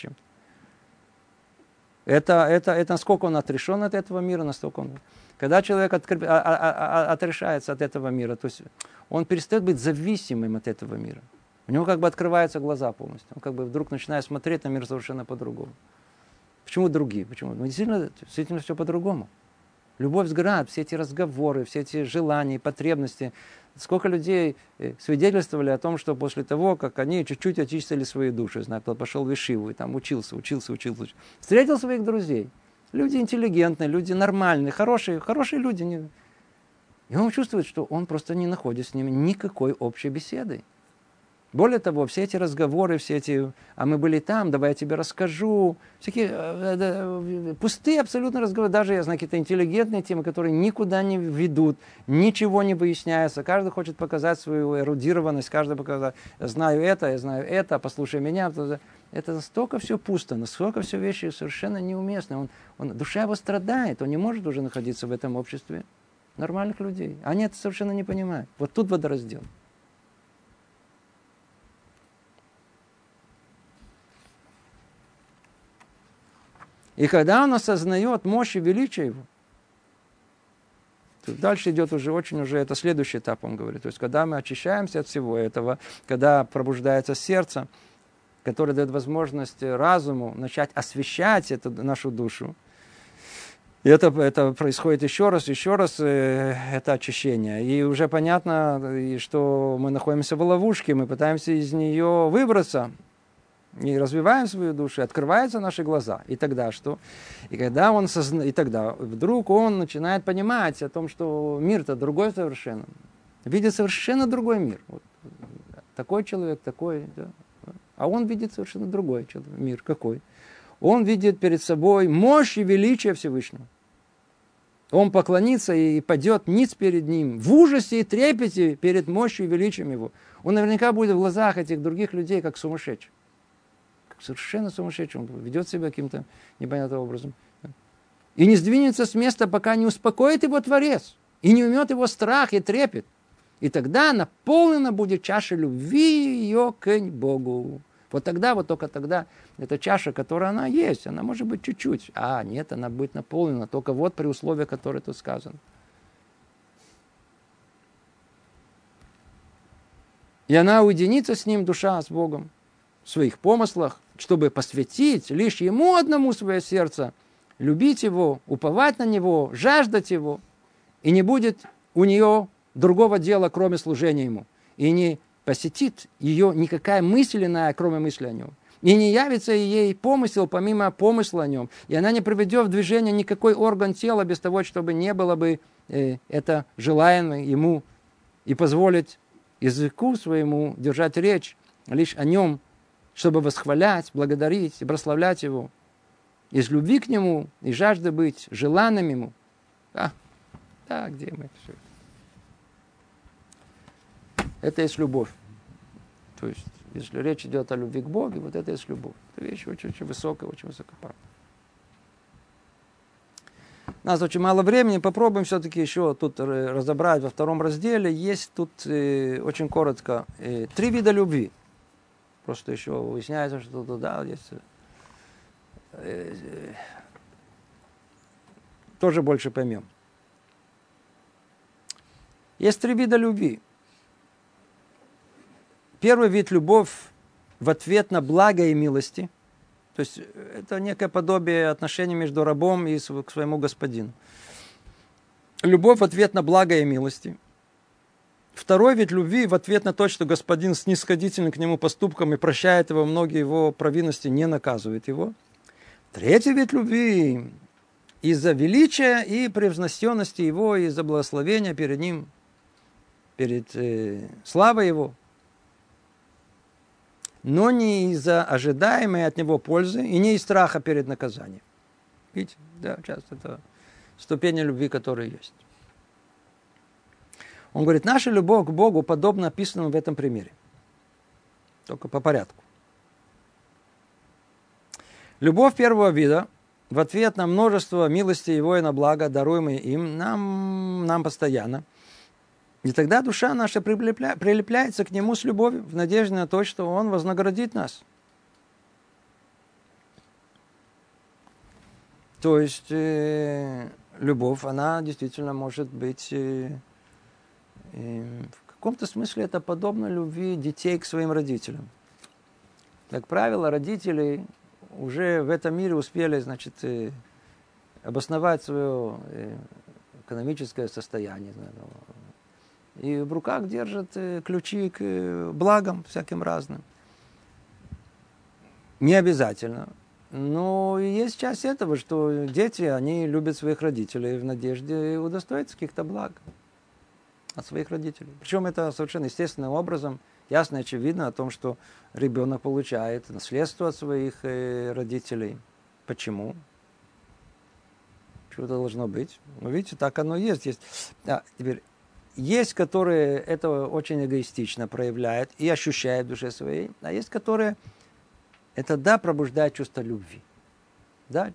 Это, это, это насколько он отрешен от этого мира, настолько он... Когда человек откр... а, а, а, отрешается от этого мира, то есть он перестает быть зависимым от этого мира. У него как бы открываются глаза полностью. Он как бы вдруг начинает смотреть на мир совершенно по-другому. Почему другие? Почему? Ну, действительно, действительно все по-другому. Любовь сгорает, все эти разговоры, все эти желания, потребности. Сколько людей э, свидетельствовали о том, что после того, как они чуть-чуть очистили свои души, знаю, кто пошел в Ишиву и там учился, учился, учился, встретил своих друзей. Люди интеллигентные, люди нормальные, хорошие, хорошие люди. И он чувствует, что он просто не находит с ними никакой общей беседы. Более того, все эти разговоры, все эти, а мы были там, давай я тебе расскажу, всякие э, э, пустые абсолютно разговоры, даже, я знаю, какие-то интеллигентные темы, которые никуда не ведут, ничего не выясняется, каждый хочет показать свою эрудированность, каждый показать, я знаю это, я знаю это, послушай меня. Это настолько все пусто, настолько все вещи совершенно неуместны. Он, он, душа его страдает, он не может уже находиться в этом обществе нормальных людей. Они это совершенно не понимают. Вот тут водораздел. И когда он осознает мощь и величие его, то дальше идет уже очень уже, это следующий этап, он говорит. То есть, когда мы очищаемся от всего этого, когда пробуждается сердце, которое дает возможность разуму начать освещать эту нашу душу, и это, это происходит еще раз, еще раз, э, это очищение. И уже понятно, что мы находимся в ловушке, мы пытаемся из нее выбраться. И развиваем свою душу, открываются наши глаза. И тогда что? И когда он созна... и тогда вдруг он начинает понимать о том, что мир-то другой совершенно. Видит совершенно другой мир. Вот. Такой человек, такой. Да. А он видит совершенно другой человек, мир. Какой? Он видит перед собой мощь и величие Всевышнего он поклонится и падет ниц перед ним, в ужасе и трепете перед мощью и величием его. Он наверняка будет в глазах этих других людей как сумасшедший. Как совершенно сумасшедший. Он ведет себя каким-то непонятным образом. И не сдвинется с места, пока не успокоит его Творец. И не умет его страх и трепет. И тогда наполнена будет чаша любви ее к Богу. Вот тогда, вот только тогда, эта чаша, которая она есть, она может быть чуть-чуть. А, нет, она будет наполнена только вот при условии, которое тут сказано. И она уединится с ним, душа с Богом, в своих помыслах, чтобы посвятить лишь ему одному свое сердце, любить его, уповать на него, жаждать его. И не будет у нее другого дела, кроме служения ему. И не посетит ее никакая мысль иная, кроме мысли о нем. И не явится ей помысел, помимо помысла о нем. И она не приведет в движение никакой орган тела без того, чтобы не было бы э, это желаемо ему и позволить языку своему держать речь лишь о нем, чтобы восхвалять, благодарить и прославлять его. Из любви к нему и жажды быть желанным ему. А, да, где мы? Все. Это есть любовь. То есть, если речь идет о любви к Богу, вот это есть любовь. Это вещь очень-очень высокая, очень высокопарная. У нас очень мало времени, попробуем все-таки еще тут разобрать во втором разделе. Есть тут э, очень коротко э, три вида любви. Просто еще выясняется, что тут да, есть э, э, тоже больше поймем. Есть три вида любви. Первый вид – любовь в ответ на благо и милости. То есть э, это некое подобие отношений между рабом и к своему господину. Любовь в ответ на благо и милости. Второй вид любви в ответ на то, что господин снисходительный к нему поступкам и прощает его, многие его провинности не наказывает его. Третий вид любви из-за величия и превзносенности его, из-за благословения перед ним, перед э, славой его – но не из-за ожидаемой от него пользы и не из страха перед наказанием. Видите, да, часто это ступени любви, которые есть. Он говорит, наша любовь к Богу подобна описанному в этом примере. Только по порядку. Любовь первого вида в ответ на множество милости Его и на благо, даруемые им, нам, нам постоянно – и тогда душа наша прилепля, прилепляется к Нему с любовью, в надежде на то, что Он вознаградит нас. То есть э, любовь, она действительно может быть э, э, в каком-то смысле это подобно любви детей к своим родителям. Как правило, родители уже в этом мире успели, значит, э, обосновать свое э, экономическое состояние, и в руках держат э, ключи к э, благам всяким разным. Не обязательно. Но есть часть этого, что дети, они любят своих родителей в надежде удостоиться каких-то благ от своих родителей. Причем это совершенно естественным образом, ясно и очевидно о том, что ребенок получает наследство от своих э, родителей. Почему? Что-то должно быть. Ну, видите, так оно есть. есть. А, теперь, есть, которые это очень эгоистично проявляют и ощущают в душе своей, а есть, которые это да, пробуждает чувство любви. Да?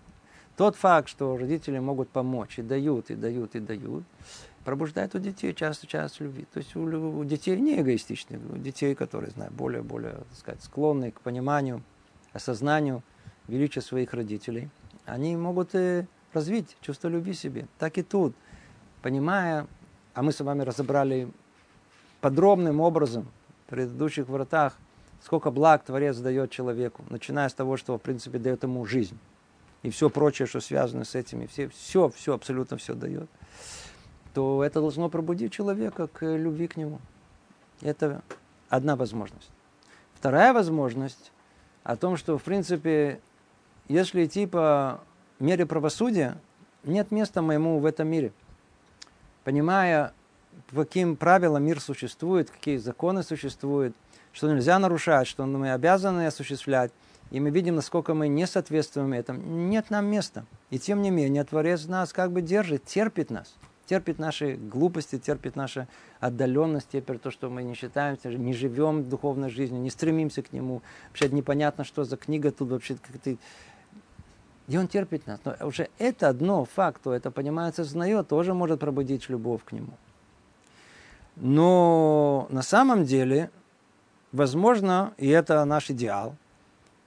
Тот факт, что родители могут помочь и дают, и дают, и дают, пробуждает у детей часто часто любви. То есть у, у детей не эгоистичных, у детей, которые, знаю, более, более, так сказать, склонны к пониманию, осознанию величия своих родителей, они могут и развить чувство любви себе. Так и тут, понимая а мы с вами разобрали подробным образом в предыдущих вратах, сколько благ Творец дает человеку, начиная с того, что, в принципе, дает ему жизнь. И все прочее, что связано с этими, все, все, все, абсолютно все дает, то это должно пробудить человека к любви к нему. Это одна возможность. Вторая возможность о том, что, в принципе, если идти по мере правосудия, нет места моему в этом мире – понимая, по каким правилам мир существует, какие законы существуют, что нельзя нарушать, что мы обязаны осуществлять, и мы видим, насколько мы не соответствуем этому, нет нам места. И тем не менее, Творец нас как бы держит, терпит нас. Терпит наши глупости, терпит нашу отдаленность, терпит то, что мы не считаемся, не живем духовной жизнью, не стремимся к нему. Вообще непонятно, что за книга тут вообще как-то И он терпит нас. Но уже это одно факт, кто это понимает, осознает, тоже может пробудить любовь к нему. Но на самом деле, возможно, и это наш идеал,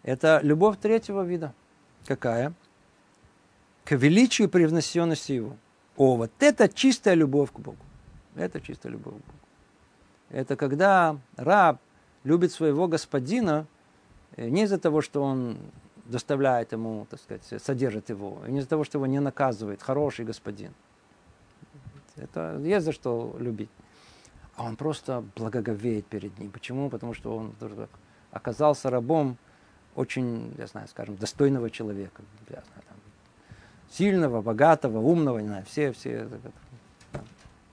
это любовь третьего вида. Какая? К величию привнесенности его. О, вот это чистая любовь к Богу. Это чистая любовь к Богу. Это когда раб любит своего господина э, не из-за того, что он доставляет ему, так сказать, содержит его, и не из-за того, что его не наказывает, хороший господин. Это есть за что любить. А он просто благоговеет перед ним. Почему? Потому что он оказался рабом очень, я знаю, скажем, достойного человека. Я знаю, там, сильного, богатого, умного, не знаю, все, все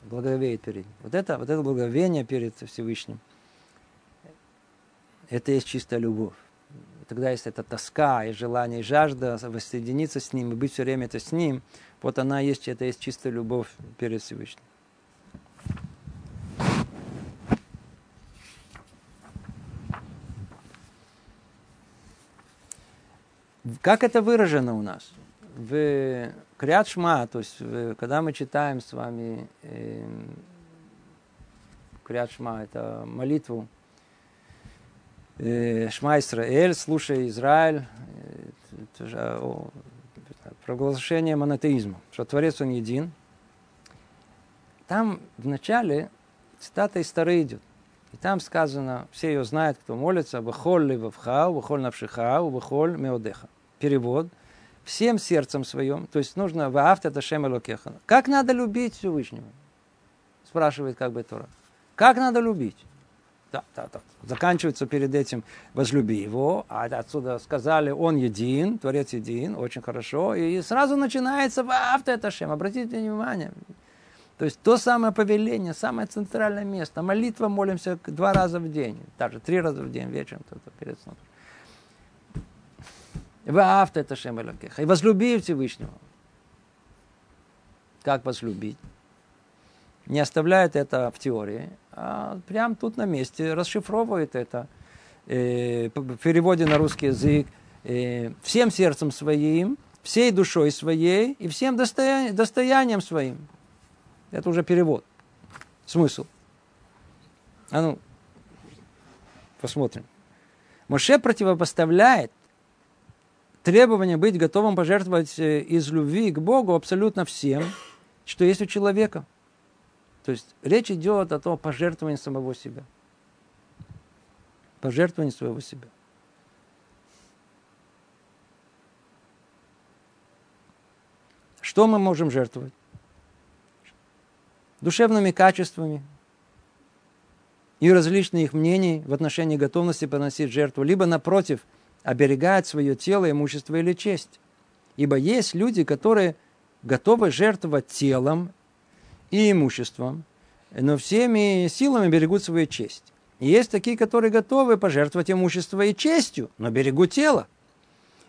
благоговеет перед ним. Вот это, вот это благоговение перед Всевышним, это есть чистая любовь. Тогда есть эта тоска и желание, и жажда воссоединиться с ним и быть все время это с ним. Вот она есть, это есть чистая любовь перед Всевышним. Как это выражено у нас? В Криат то есть когда мы читаем с вами э, Криат это молитву Шма Исраэль, слушай Израиль, э, это о, проглашение монотеизма, что Творец Он един. Там в начале цитата из Тары идет. И там сказано, все ее знают, кто молится, «Вахоль левавха, вахоль навшиха, вахоль меодеха». Перевод – всем сердцем своем, то есть нужно «Ваавта ташем элокеха». Как надо любить Всевышнего? Спрашивает как бы Тора. Как надо любить? Да, да, да. Заканчивается перед этим «возлюби его», а отсюда сказали «он един», Творец един, очень хорошо, и сразу начинается «Ваавта ташем». Обратите внимание, то есть то самое повеление, самое центральное место. Молитва молимся два раза в день, даже три раза в день вечером перед сном. Ваавт это Шем И возлюби Всевышнего. Как возлюбить? Не оставляет это в теории, а прям тут на месте расшифровывает это э, в переводе на русский язык э, всем сердцем своим, всей душой своей и всем достоянием, достоянием своим. Это уже перевод. Смысл. А ну, посмотрим. Моше противопоставляет требование быть готовым пожертвовать э, из любви к Богу абсолютно всем, что есть у человека. То есть речь идет о том пожертвовании самого себя. Пожертвовании своего себя. Что мы можем жертвовать? Душевными качествами и различные их мнений в отношении готовности поносить жертву, либо напротив – оберегает свое тело, имущество или честь. Ибо есть люди, которые готовы жертвовать телом и имуществом, но всеми силами берегут свою честь. И есть такие, которые готовы пожертвовать имущество и честью, но берегут тело.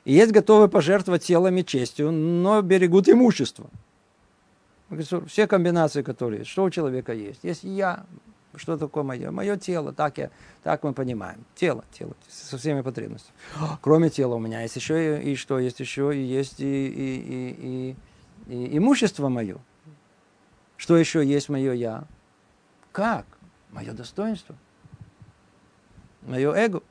И есть готовы пожертвовать телом и честью, но берегут имущество. Все комбинации, которые есть. Что у человека есть? Есть я, что такое мое? Мое тело, так, я, так мы понимаем. Тело, тело, со всеми потребностями. Кроме тела у меня есть еще и, и что? Есть еще и есть и, и, и, и, и имущество мое. Что еще есть мое я? Как? Мое достоинство. Мое эго.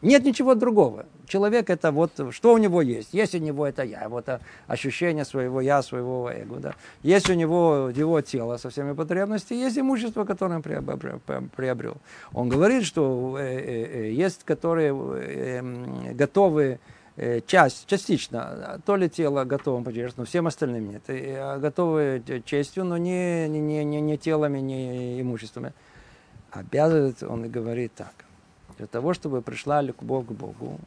Нет ничего другого. Человек это вот, что у него есть. Есть у него это я, вот ощущение своего я, своего эго. Да. Есть у него его тело со всеми потребностями, есть имущество, которое он приобрел. Он говорит, что э, э, э, есть, которые готовы часть, частично, то ли тело готово пожертвовать, но всем остальным нет. А готовы честью, но не, не, не, не телами, не имуществами. Обязывает, он и говорит так для того, чтобы пришла любовь к Богу,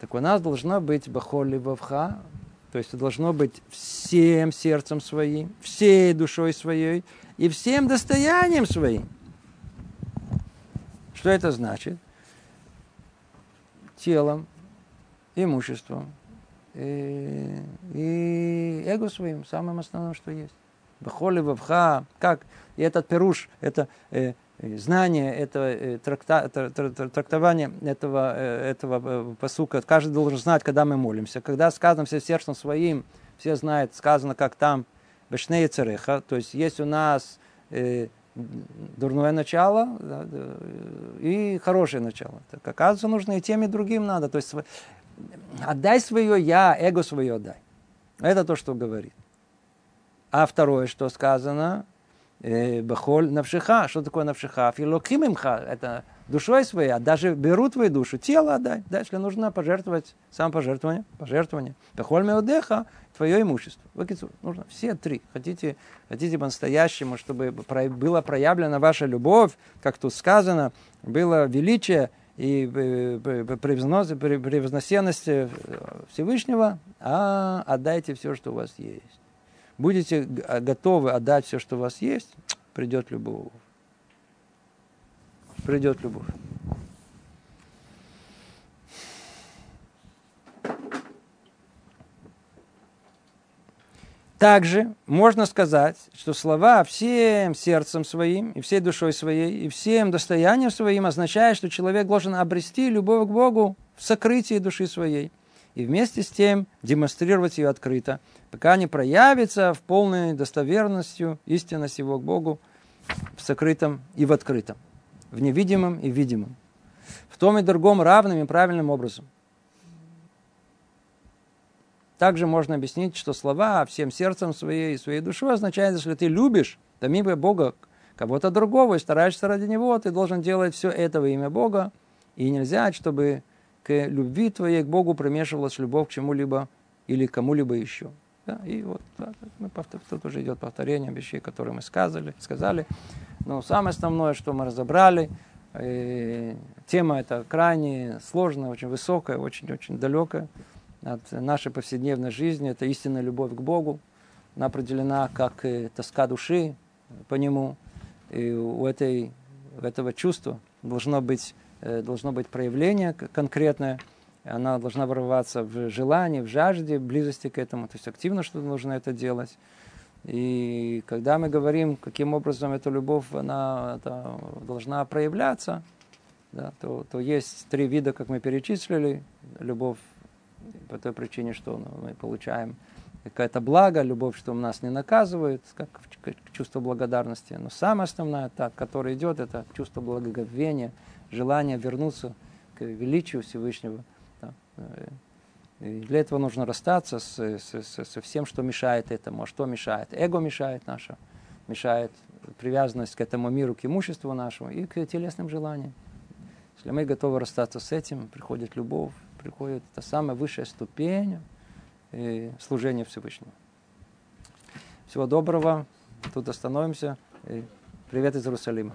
так у нас должно быть бахоли вавха, то есть должно быть всем сердцем своим, всей душой своей и всем достоянием своим. Что это значит? Телом, имуществом и, и эго своим, самым основным, что есть. Бахоли вавха, как? И этот перуш, это э, знание этого тракта, трактование этого, этого посука. Каждый должен знать, когда мы молимся. Когда сказано все сердцем своим, все знают, сказано, как там, Бешнея Цереха, то есть есть у нас э, дурное начало да, и хорошее начало. Так оказывается, нужно и тем, и другим надо. То есть отдай свое я, эго свое отдай. Это то, что говорит. А второе, что сказано, э, Бахоль навшиха. Что такое навшиха? Филоким имха. Это душой своей, а даже беру твою душу, тело отдай. Да, если нужно пожертвовать, самопожертвование, пожертвование. Бахоль меодеха, твое имущество. Вакицур. Нужно все три. Хотите, хотите по-настоящему, чтобы была проявлена ваша любовь, как тут сказано, было величие и э, превозносенность э, Всевышнего, а отдайте все, что у вас есть. Будете готовы отдать все, что у вас есть, придет любовь. Придет любовь. Также можно сказать, что слова всем сердцем своим, и всей душой своей, и всем достоянием своим означают, что человек должен обрести любовь к Богу в сокрытии души своей. И вместе с тем демонстрировать ее открыто, пока не проявится в полной достоверностью истинность его к Богу в сокрытом и в открытом, в невидимом и видимом, в том и другом равным и правильным образом. Также можно объяснить, что слова всем сердцем своей и своей душой означают, если ты любишь, помимо Бога, кого-то другого и стараешься ради него, ты должен делать все это во имя Бога. И нельзя, чтобы к любви твоей к Богу примешивалась любовь к чему-либо или кому-либо еще. Да, и вот да, мы повтор... тут уже идет повторение вещей, которые мы сказали, сказали. Но самое основное, что мы разобрали, э, тема эта крайне сложная, очень высокая, очень-очень далекая от нашей повседневной жизни. Это истинная любовь к Богу. Она определена как тоска души по Нему. И у, этой, у этого чувства должно быть, э, должно быть проявление конкретное. Она должна вырываться в желании, в жажде, в близости к этому. То есть активно что-то нужно это делать. И когда мы говорим, каким образом эта любовь она, это, должна проявляться, да, то, то есть три вида, как мы перечислили. Любовь по той причине, что ну, мы получаем какое-то благо, любовь, что нас не наказывают, как чувство благодарности. Но самое основное, так, которое идет, это чувство благоговения, желание вернуться к величию Всевышнего. Да. И для этого нужно расстаться с, с, со всем, что мешает этому. А что мешает? Эго мешает наше, мешает привязанность к этому миру, к имуществу нашему и к телесным желаниям. Если мы готовы расстаться с этим, приходит любовь, приходит та самая высшая ступень э, служения Всевышнему. Всего доброго. Тут остановимся. Привет из Иерусалима.